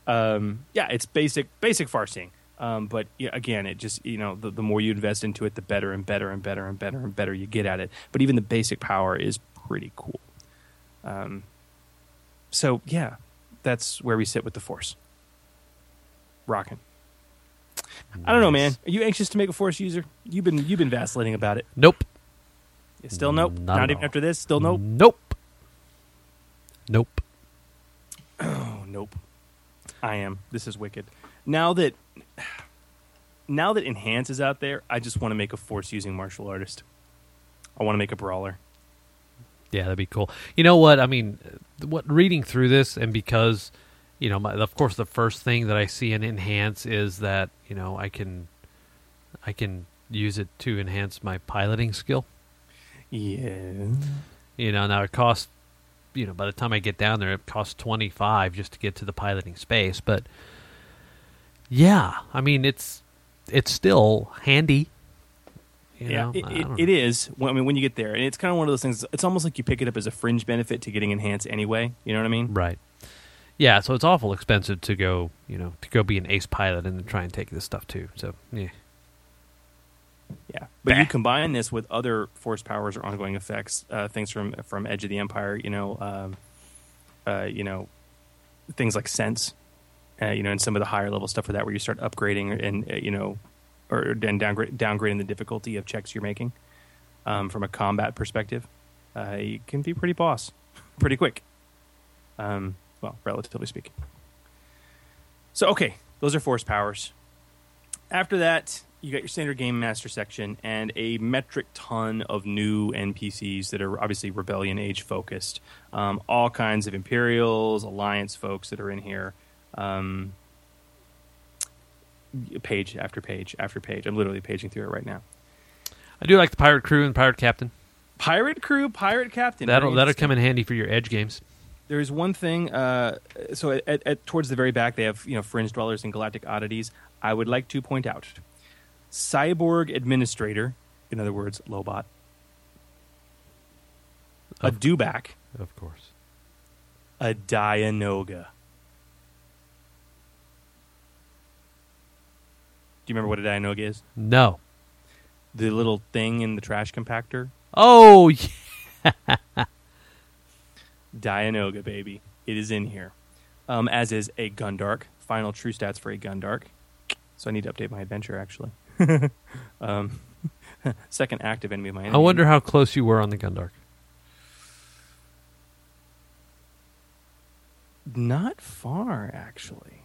Um, yeah, it's basic basic farseeing. Um, but yeah, again, it just you know the, the more you invest into it, the better and better and better and better and better you get at it. But even the basic power is pretty cool. Um, so yeah, that's where we sit with the force. Rocking. I don't know, man. Are you anxious to make a force user? You've been you've been vacillating about it. Nope. Still nope. Not Not, even all. after this. Still nope. Nope. Nope. Oh, nope. I am. This is wicked. Now that now that enhance is out there, I just want to make a force using martial artist. I want to make a brawler. Yeah, that'd be cool. You know what? I mean, what reading through this, and because you know, my, of course, the first thing that I see in enhance is that you know I can, I can use it to enhance my piloting skill. Yeah. You know, now it costs, you know, by the time I get down there, it costs twenty five just to get to the piloting space. But yeah, I mean, it's it's still handy. You yeah, know? it, it, it is. When, I mean, when you get there, and it's kind of one of those things. It's almost like you pick it up as a fringe benefit to getting enhance anyway. You know what I mean? Right. Yeah, so it's awful expensive to go, you know, to go be an ace pilot and then try and take this stuff too. So, yeah. Yeah, but you combine this with other force powers or ongoing effects, uh, things from from Edge of the Empire. You know, um, uh, you know, things like sense. Uh, you know, and some of the higher level stuff for that, where you start upgrading and uh, you know, or and downgrade, downgrading the difficulty of checks you're making um, from a combat perspective. Uh, you can be pretty boss, pretty quick. Um, well, relatively speaking. So okay, those are force powers. After that, you got your standard game master section and a metric ton of new NPCs that are obviously rebellion age focused. Um, all kinds of Imperials, Alliance folks that are in here. Um, page after page after page. I'm literally paging through it right now. I do like the pirate crew and pirate captain. Pirate crew, pirate captain. That'll that'll come in handy for your edge games. There's one thing. Uh, so at, at, towards the very back, they have you know fringe dwellers and galactic oddities. I would like to point out, cyborg administrator, in other words, Lobot, a Dewback, Of course. a Dianoga. Do you remember what a Dianoga is? No. The little thing in the trash compactor. Oh, yeah. Dianoga, baby. It is in here. Um, as is a Gundark. Final true stats for a Gundark. So I need to update my adventure, actually. um, second active enemy of my enemy. I wonder how close you were on the Gundark. Not far, actually.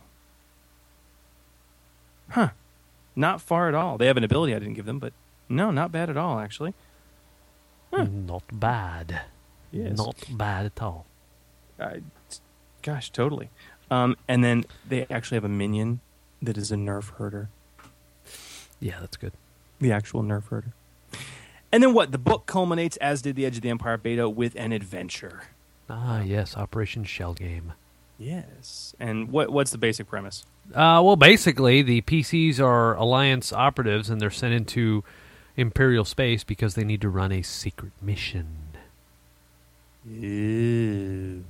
Huh. Not far at all. They have an ability I didn't give them, but no, not bad at all, actually. Not bad. Yes. Not bad at all. Uh, gosh, totally. Um, and then they actually have a minion that is a nerf herder. Yeah, that's good. The actual nerf herder. And then what? The book culminates, as did the Edge of the Empire beta, with an adventure. Ah, yes, Operation Shell Game. Yes. And what what's the basic premise? Uh, well, basically, the PCs are Alliance operatives, and they're sent into Imperial space because they need to run a secret mission. Ew.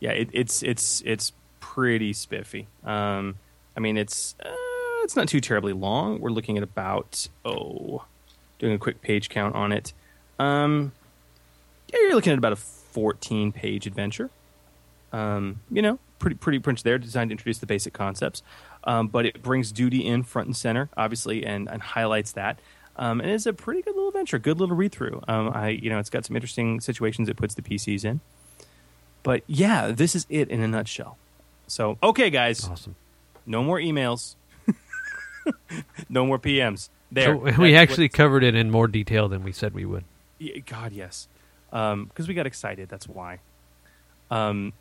Yeah, it, it's it's it's pretty spiffy. Um, I mean, it's uh, it's not too terribly long. We're looking at about oh, doing a quick page count on it. Um, yeah, you're looking at about a 14 page adventure. Um, you know, pretty pretty much there, designed to introduce the basic concepts. Um, but it brings duty in front and center, obviously, and, and highlights that. Um, and it's a pretty good little adventure, good little read through. Um, I, you know, it's got some interesting situations it puts the PCs in. But yeah, this is it in a nutshell. So okay, guys, awesome. No more emails. no more PMs. There, So we actually covered it in more detail than we said we would. God, yes. Because we got excited. That's why. Um,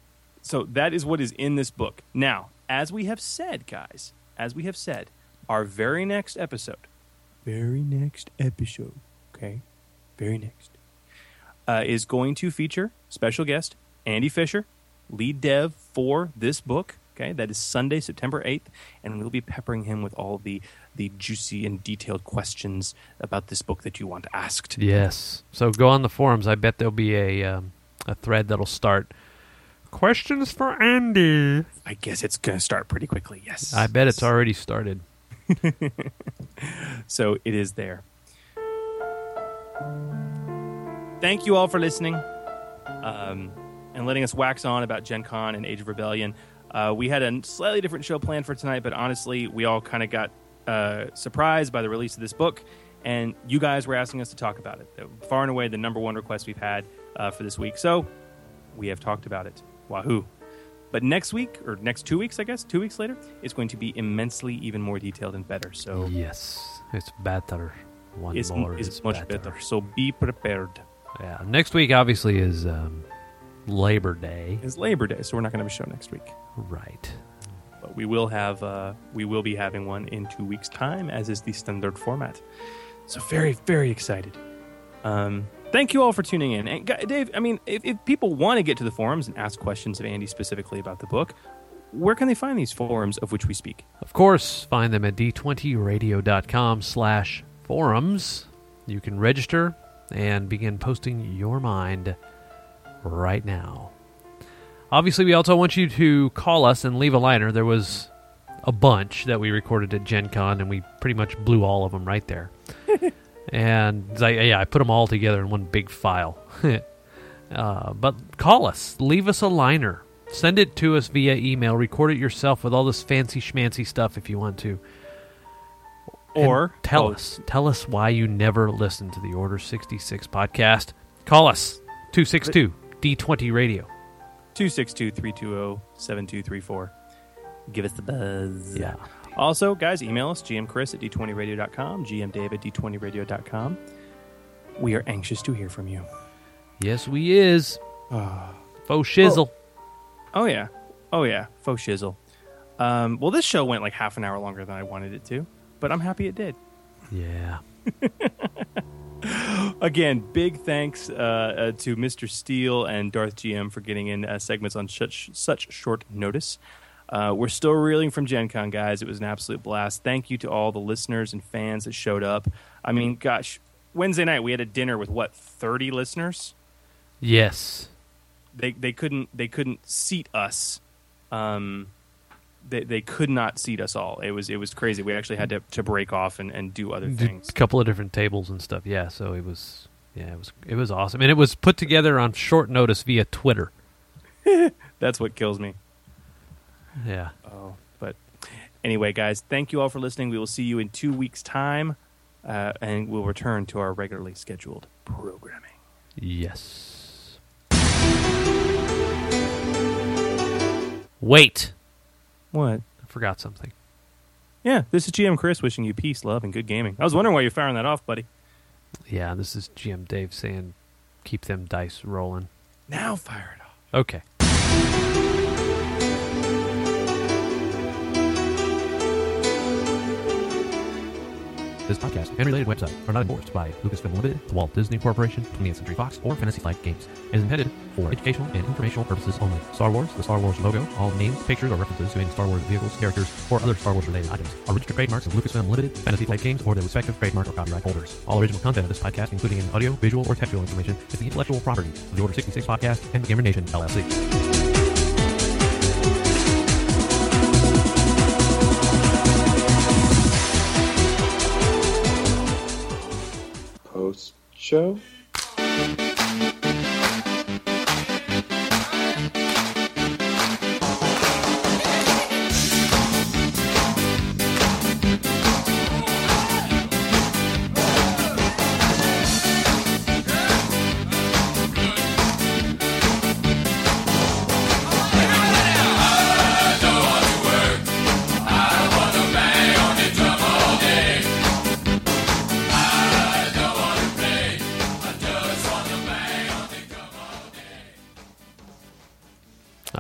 so that is what is in this book. Now, as we have said, guys, as we have said, our very next episode, very next episode, okay, very next, uh, is going to feature special guest Andy Fischer, lead dev for this book. Okay, that is Sunday, September eighth, and we'll be peppering him with all the the juicy and detailed questions about this book that you want asked. Yes. So go on the forums. I bet there'll be a um, a thread that'll start. Questions for Andy. I guess it's going to start pretty quickly. Yes. I bet it's already started. so it is there. Thank you all for listening um, and letting us wax on about Gen Con and Age of Rebellion. Uh, we had a slightly different show planned for tonight, but honestly, we all kind of got uh, surprised by the release of this book, and you guys were asking us to talk about it. Far and away the number one request we've had uh, for this week. So we have talked about it. Wahoo. But next week, or next two weeks, I guess, two weeks later, it's going to be immensely even more detailed and better. So Yes, it's better. One it's, more it's is much better. better. So be prepared. Yeah. Next week obviously is um, Labor Day. It's Labor Day, so we're not going to have a show next week. Right. But we will have uh, we will be having one in two weeks' time, as is the standard format. So very very excited. Um, thank you all for tuning in. And Dave, I mean, if, if people want to get to the forums and ask questions of Andy specifically about the book, where can they find these forums of which we speak? Of course, find them at d20radio.com slash forums. You can register and begin posting your mind right now. Obviously, we also want you to call us and leave a liner. There was a bunch that we recorded at Gen Con, and we pretty much blew all of them right there. and I, yeah, I put them all together in one big file. uh, but call us, leave us a liner, send it to us via email, record it yourself with all this fancy schmancy stuff if you want to. And Or- tell oh. us, tell us why you never listened to the Order 66 podcast. Call us 262 D20 Radio. 262-320-7234. Give us the buzz. Yeah. Also, guys, email us, gmchris at d20radio.com, gmdave at d20radio.com. We are anxious to hear from you. Yes, we is. Faux shizzle. Oh, yeah. Oh, yeah. Faux shizzle. Um, well, this show went like half an hour longer than I wanted it to, but I'm happy it did. Yeah. Again, big thanks uh, uh, to Mr. Steele and Darth GM for getting in uh, segments on such such short notice. Uh, we're still reeling from Gen Con, guys. It was an absolute blast. Thank you to all the listeners and fans that showed up. I mean, gosh, Wednesday night we had a dinner with what thirty listeners. Yes. They they couldn't they couldn't seat us. Um, they they could not seat us all. It was it was crazy. We actually had to, to break off and, and do other things. A couple of different tables and stuff. Yeah, so it was yeah, it was it was awesome. And it was put together on short notice via Twitter. That's what kills me. Yeah. Oh, but anyway, guys, thank you all for listening. We will see you in two weeks' time, uh, and we'll return to our regularly scheduled programming. Yes. Wait. What? I forgot something. Yeah, this is GM Chris wishing you peace, love, and good gaming. I was wondering why you're firing that off, buddy. Yeah, this is GM Dave saying keep them dice rolling. Now fire it off. Okay. This podcast and related website are not endorsed by Lucasfilm Limited, the Walt Disney Corporation, 20th Century Fox, or Fantasy Flight Games. It is intended for educational and informational purposes only. Star Wars, the Star Wars logo, all names, pictures, or references to any Star Wars vehicles, characters, or other Star Wars related items are registered trademarks of Lucasfilm Limited, Fantasy Flight Games, or their respective trademark or copyright holders. All original content of this podcast, including any audio, visual, or textual information, is the intellectual property of the Order 66 podcast and the Gamer Nation LLC. Show?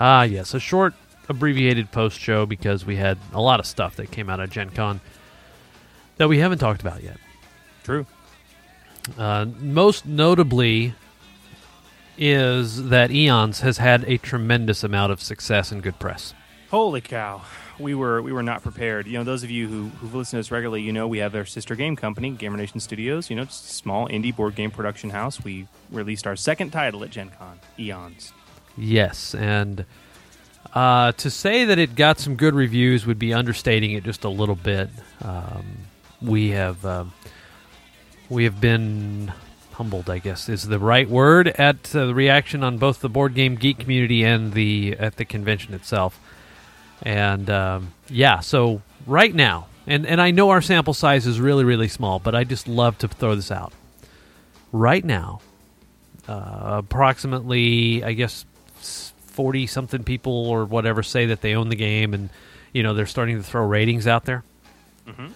Ah, yes, a short abbreviated post show because we had a lot of stuff that came out of Gen Con that we haven't talked about yet. True. Uh, most notably is that Eons has had a tremendous amount of success and good press. Holy cow. We were we were not prepared. You know, those of you who who've listened to us regularly, you know we have our sister game company, Gamer Nation Studios. You know, it's a small indie board game production house. We released our second title at Gen Con, Eons. Yes, and uh, to say that it got some good reviews would be understating it just a little bit. Um, we have um we have been humbled, I guess is the right word, at uh, the reaction on both the board game geek community and the at the convention itself. And um, yeah, so right now, and and I know our sample size is really really small, but I just love to throw this out. Right now, uh, approximately, I guess, forty something people or whatever say that they own the game, and you know they're starting to throw ratings out there. Mhm.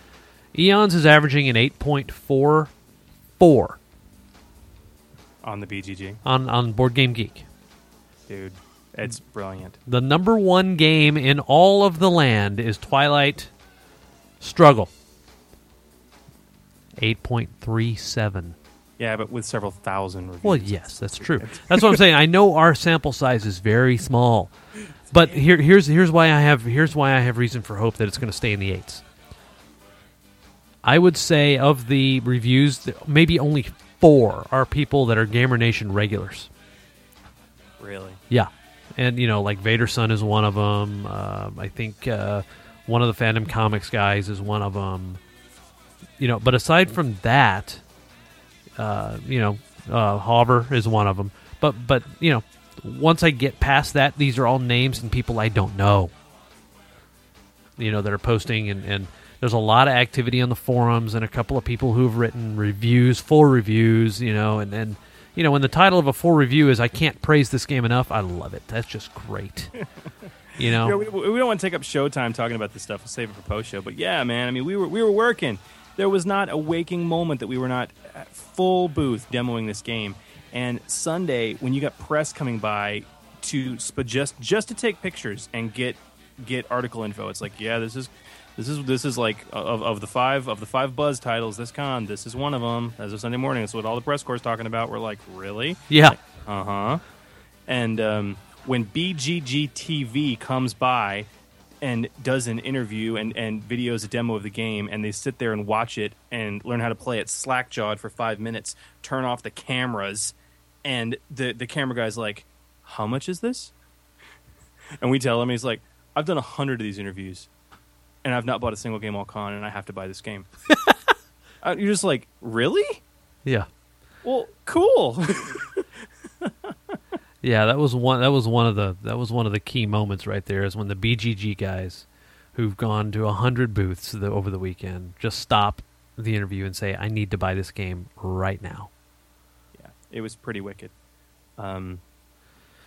Eons is averaging an eight point four four On the BGG. on on Board Game Geek. Dude, it's brilliant. The number one game in all of the land is Twilight Struggle. Eight point three seven. Yeah, but with several thousand reviews. Well, yes, that's true. That's what I'm saying. I know our sample size is very small, but here, here's here's why I have here's why I have reason for hope that it's going to stay in the eights. I would say of the reviews, maybe only four are people that are Gamer Nation regulars. Really? Yeah, and you know, like Vader Son is one of them. Uh, I think uh, one of the Phantom Comics guys is one of them. You know, but aside from that, uh, you know, uh, Hauber is one of them. But but you know, once I get past that, these are all names and people I don't know. You know, that are posting and and there's a lot of activity on the forums and a couple of people who've written reviews, full reviews. You know, and and you know when the title of a full review is "I can't praise this game enough," I love it. That's just great. you know, Yeah, we, we don't want to take up showtime talking about this stuff. We'll save it for post show. But yeah, man, I mean, we were we were working. There was not a waking moment that we were not at full booth demoing this game. And Sunday, when you got press coming by to just just to take pictures and get get article info, it's like, yeah, this is this is this is like of, of the five of the five buzz titles this con, this is one of them. As of Sunday morning, that's what all the press corps talking about. We're like, really? Yeah. Uh huh. And um, when BGG TV comes by and does an interview and, and videos a demo of the game, and they sit there and watch it and learn how to play it slack jawed for five minutes, turn off the cameras, and the, the camera guy's like, How much is this? And we tell him, he's like, I've done a hundred of these interviews, and I've not bought a single game all con, and I have to buy this game. uh, you're just like, Really? yeah. Well, cool. Yeah, that was one. That was one of the that was one of the key moments right there. Is when the BGG guys, who've gone to a hundred booths the, over the weekend, just stop the interview and say, "I need to buy this game right now." yeah, it was pretty wicked. Um,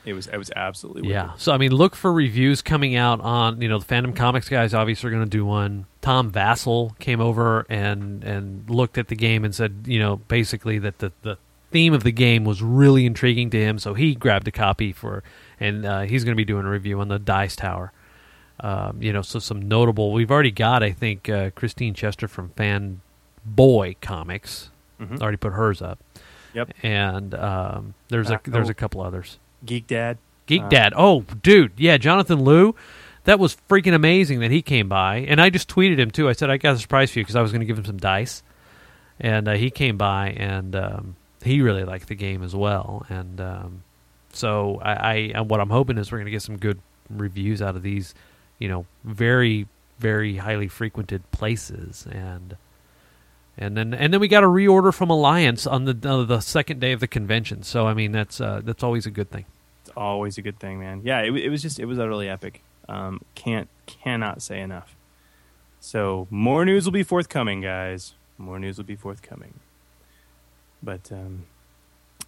it was it was absolutely wicked. Yeah. So I mean, look for reviews coming out on you know the Phantom Comics guys. Obviously, are going to do one. Tom Vasel came over and and looked at the game and said, you know, basically that the the theme of the game was really intriguing to him, so he grabbed a copy for, and uh, he's going to be doing a review on the Dice Tower. Um, you know, so some notable. We've already got, I think, uh, Christine Chester from Fan Boy Comics Mhm. already put hers up. Yep. And um, there's Uh, a there's oh. a couple others. Geek Dad. Geek Uh, Dad. Oh, dude, yeah, Jonathan Liu. That was freaking amazing that he came by, and I just tweeted him too. I said I got a surprise for you because I was going to give him some dice, and uh, he came by and um, he really liked the game as well. And um, so I, I what I'm hoping is we're going to get some good reviews out of these, you know, very very highly frequented places and. And then, and then we got a reorder from Alliance on the uh, the second day of the convention. So I mean, that's uh, that's always a good thing. It's always a good thing, man. Yeah, it, it was just it was utterly epic. Um, can't cannot say enough. So more news will be forthcoming, guys. More news will be forthcoming. But um,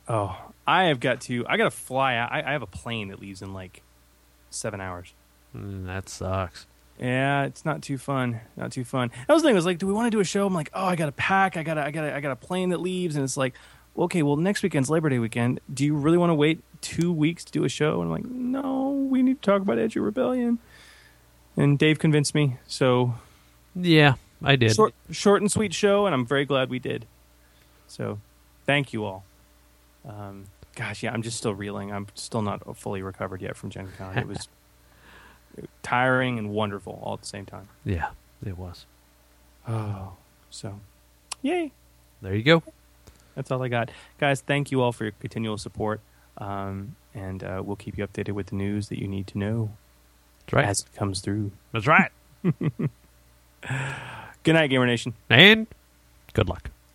oh, I have got to. I got to fly. I, I have a plane that leaves in like seven hours. Mm, that sucks. Yeah, it's not too fun. Not too fun. That was the thing. I was like, do we want to do a show? I'm like, oh, I got to pack. I got, I got, I got a plane that leaves, and it's like, okay, well, next weekend's Labor Day weekend. Do you really want to wait two weeks to do a show? And I'm like, no, we need need to talk about Edge of Rebellion. And Dave convinced me, so Yeah, I did. short, short and sweet show, and I'm very glad we did. So, thank you all. Um, gosh, yeah, I'm just still reeling. I'm still not fully recovered yet from Gen Con. It was tiring and wonderful all at the same time. Yeah, it was. Oh, so yay! There you go. That's all I got, guys. Thank you all for your continual support, um, and uh, we'll keep you updated with the news that you need to know That's right. as it comes through. That's right. Good night, Gamer Nation. And good luck.